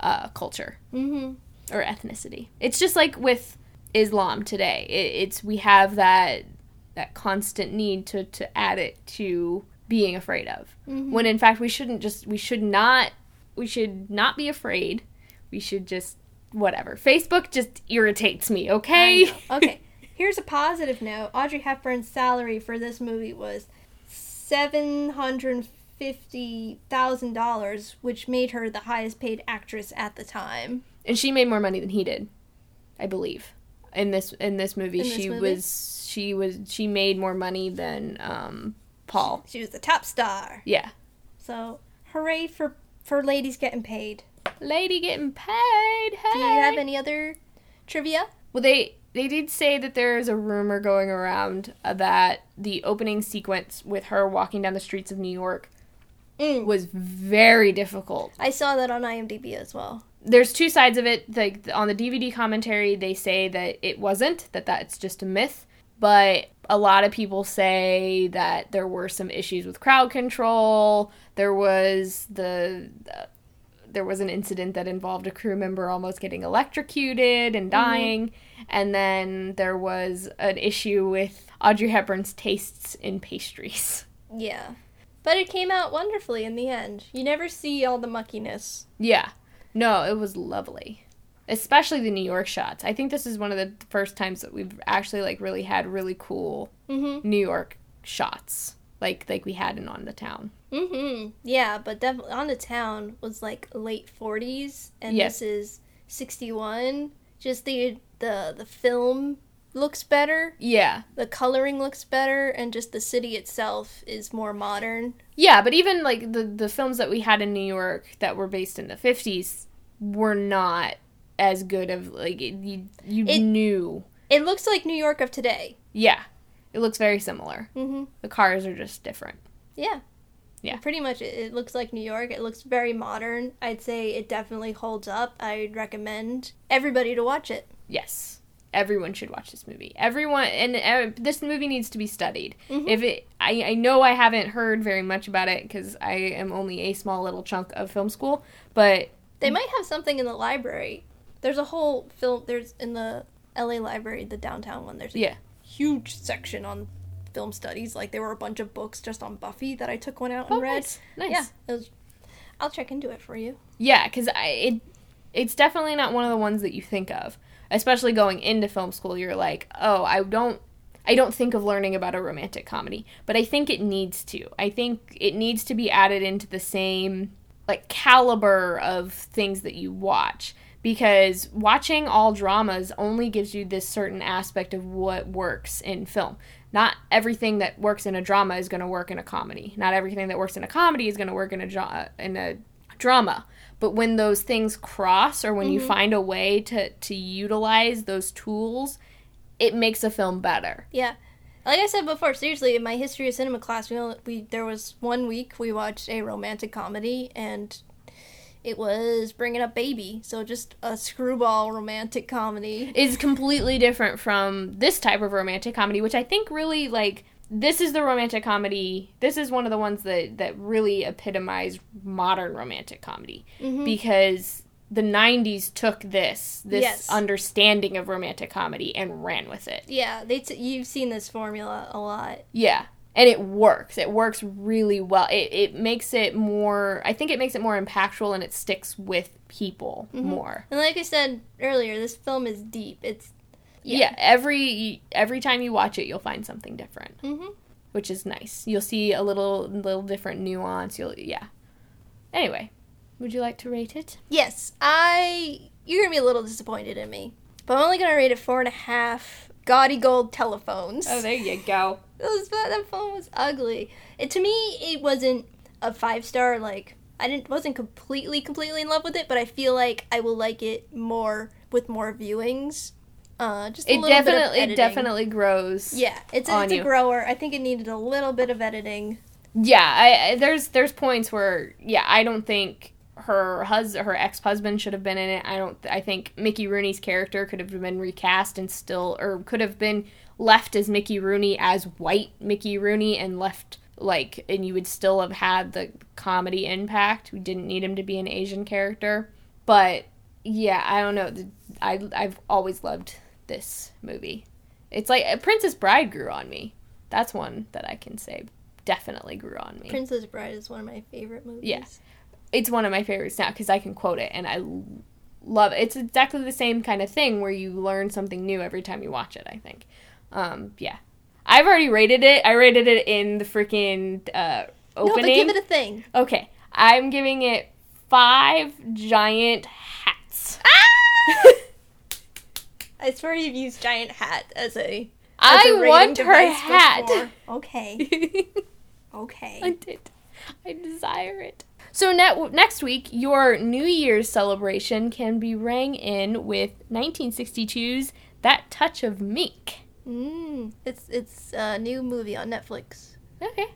uh, culture Mm-hmm. or ethnicity. It's just like with Islam today. It, it's we have that that constant need to to add it to being afraid of. Mhm. When in fact we shouldn't just we should not we should not be afraid. We should just whatever. Facebook just irritates me, okay? (laughs) Okay. Here's a positive note. Audrey Hepburn's salary for this movie was seven hundred fifty thousand dollars, which made her the highest paid actress at the time. and she made more money than he did i believe in this in this movie In this she movie? was she was she made more money than um paul She was the top star. yeah So hooray for for ladies getting paid. lady getting paid hey. Do you have any other trivia? well they they did say that there is a rumor going around that the opening sequence with her walking down the streets of new york Mm. was very difficult I saw that on IMDb as well. there's two sides of it. Like on the DVD commentary, they say that it wasn't that that's just a myth, but a lot of people say that there were some issues with crowd control. There was the uh, there was an incident that involved a crew member almost getting electrocuted and dying, and then there was an issue with Audrey Hepburn's tastes in pastries. Yeah. But it came out wonderfully in the end. You never see all the muckiness. Yeah. No, it was lovely. Especially the New York shots. I think this is one of the first times that we've actually like really had really cool Mm-hmm. New York shots. Like like we had in On the Town. Mm-hmm. Yeah, but definitely on the town was like late forties, and Yeah. this is sixty one. Just the the the film looks better, Yeah. the coloring looks better, and just the city itself is more modern. Yeah, but even like the the films that we had in New York that were based in the 50s were not as good of like it, you you It- knew. It looks like New York of today. Yeah. It looks very similar. Mm-hmm. The cars are just different. Yeah. Yeah. Pretty much, it, it looks like New York. It looks very modern. I'd say it definitely holds up. I'd recommend everybody to watch it. Yes. Everyone should watch this movie. Everyone, and uh, this movie needs to be studied. Mhm. If it, I, I know I haven't heard very much about it because I am only a small little chunk of film school, but They might have something in the library. There's a whole film. There's in the L.A. library, the downtown one. There's a yeah, huge section on film studies. Like there were a bunch of books just on Buffy that I took one out and oh, read. nice, nice. Yeah, it was. I'll check into it for you. Yeah, because I it it's definitely not one of the ones that you think of, especially going into film school. You're like, oh, I don't. I don't think of learning about a romantic comedy, but I think it needs to. I think it needs to be added into the same like caliber of things that you watch because watching all dramas only gives you this certain aspect of what works in film. Not everything that works in a drama is going to work in a comedy. Not everything that works in a comedy is going to work in a dra- in a drama. But when those things cross or when you mm-hmm. find a way to, to utilize those tools, it makes a film better. Yeah. Like I said before, seriously, in my history of cinema class, we, we there was one week we watched a romantic comedy, and it was Bringing Up Baby. So just a screwball romantic comedy. Is completely different from this type of romantic comedy, which I think really like this is the romantic comedy. This is one of the ones that that really epitomized modern romantic comedy mm-hmm. because the 90s took this this Yes. understanding of romantic comedy and ran with it. Yeah, they t- you've seen this formula a lot. Yeah. And it works. It works really well. It, it makes it more, I think it makes it more impactful and it sticks with people more. And like I said earlier, this film is deep. It's Yeah. every every time you watch it, you'll find something different, Mhm. which is nice. You'll see a little little different nuance. You'll yeah. Anyway, would you like to rate it? yes, I you're gonna be a little disappointed in me, but I'm only gonna rate it four and a half. Gaudy gold telephones. Oh, there you go. Those that phone was ugly. It to me it wasn't a five star like I didn't wasn't completely completely in love with it, but I feel like I will like it more with more viewings. Uh, just a It little bit of definitely editing. definitely grows. yeah. It's a, it's a you. grower. I think it needed a little bit of editing. Yeah, I, I there's there's points where yeah, I don't think her hus her ex husband should have been in it. I don't. I think Mickey Rooney's character could have been recast and still, or could have been left as Mickey Rooney as white Mickey Rooney and left like, and you would still have had the comedy impact. We didn't need him to be an Asian character, but yeah, I don't know. I I've always loved this movie. It's like uh, Princess Bride grew on me. That's one that I can say definitely grew on me. Princess Bride is one of my favorite movies. Yeah. it's one of my favorites now because I can quote it and I love it. It's exactly the same kind of thing where you learn something new every time you watch it. I think. Um, yeah, I've already rated it. I rated it in the freaking uh, No, but give it a thing. okay, I'm giving it five giant hats. Ah! I swear you've used giant hat as a. as I a want her hat. before. Okay. (laughs) Okay. I did. I desire it. So ne- next week, your New Year's celebration can be rang in with 1962's "That Touch of Mink." Mm, it's it's a new movie on Netflix. Okay.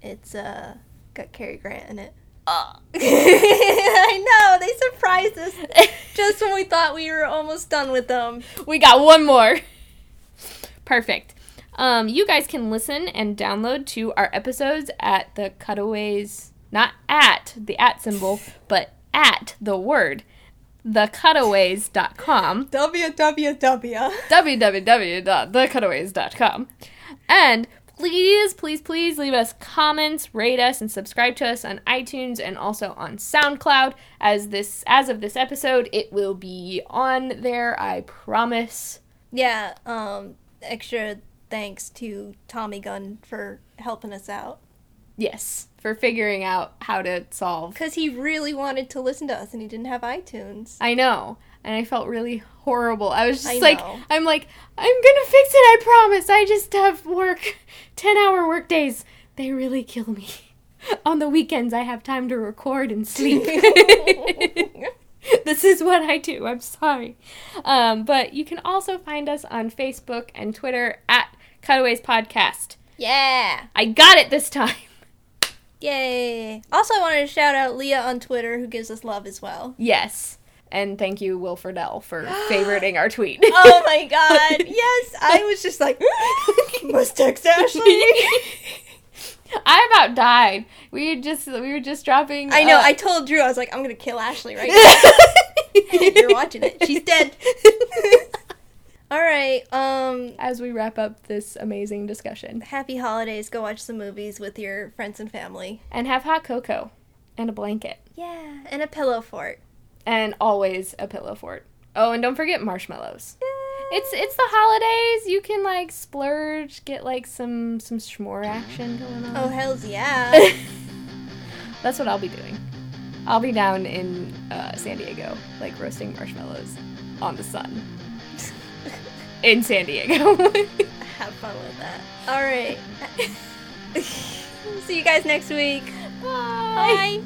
It's uh got Cary Grant in it. Oh. (laughs) I know they surprised us (laughs) just when we thought we were almost done with them. we got one more. Perfect. Um, you guys can listen and download to our episodes at the Cutaways, not at the at symbol, but at the word, thecutaways.com. www. www.thecutaways.com. And please, please, please leave us comments, rate us, and subscribe to us on iTunes and also on SoundCloud. As this as of this episode, it will be on there, I promise. Yeah. Um. Extra thanks to Tommy Gunn for helping us out Yes, for figuring out how to solve. because he really wanted to listen to us and he didn't have iTunes. I know. And I felt really horrible. I was just I like, know. I'm like, I'm gonna fix it, I promise. I just have work, (laughs) 10 hour work days. They really kill me. (laughs) On the weekends, I have time to record and sleep. (laughs) this is what I do. I'm sorry. Um, but you can also find us on Facebook and Twitter at Cutaways Podcast. yeah. I got it this time. Yay. Also, I wanted to shout out Leah on Twitter who gives us love as well. Yes. And thank you, Will Friedle, for (gasps) favoriting our tweet. Oh my god. Yes. I was just like, (laughs) must text Ashley. (laughs) I about died. We were just we were just dropping. I know. uh, I told Drew, I was like, I'm going to kill Ashley right (laughs) now. You're watching it. She's dead. All right. Um. As we wrap up this amazing discussion, Happy holidays. Go watch some movies with your friends and family. and have hot cocoa, and a blanket, Yeah, and a pillow fort. and always a pillow fort. Oh, and don't forget marshmallows. It's it's the holidays. You can like splurge, get like some some s'more action going on. Oh hell's yeah. (laughs) That's what I'll be doing. I'll be down in uh, San Diego, like roasting marshmallows on the sun in San Diego. (laughs) Have fun with that. All right. (laughs) See you guys next week. Bye. Bye.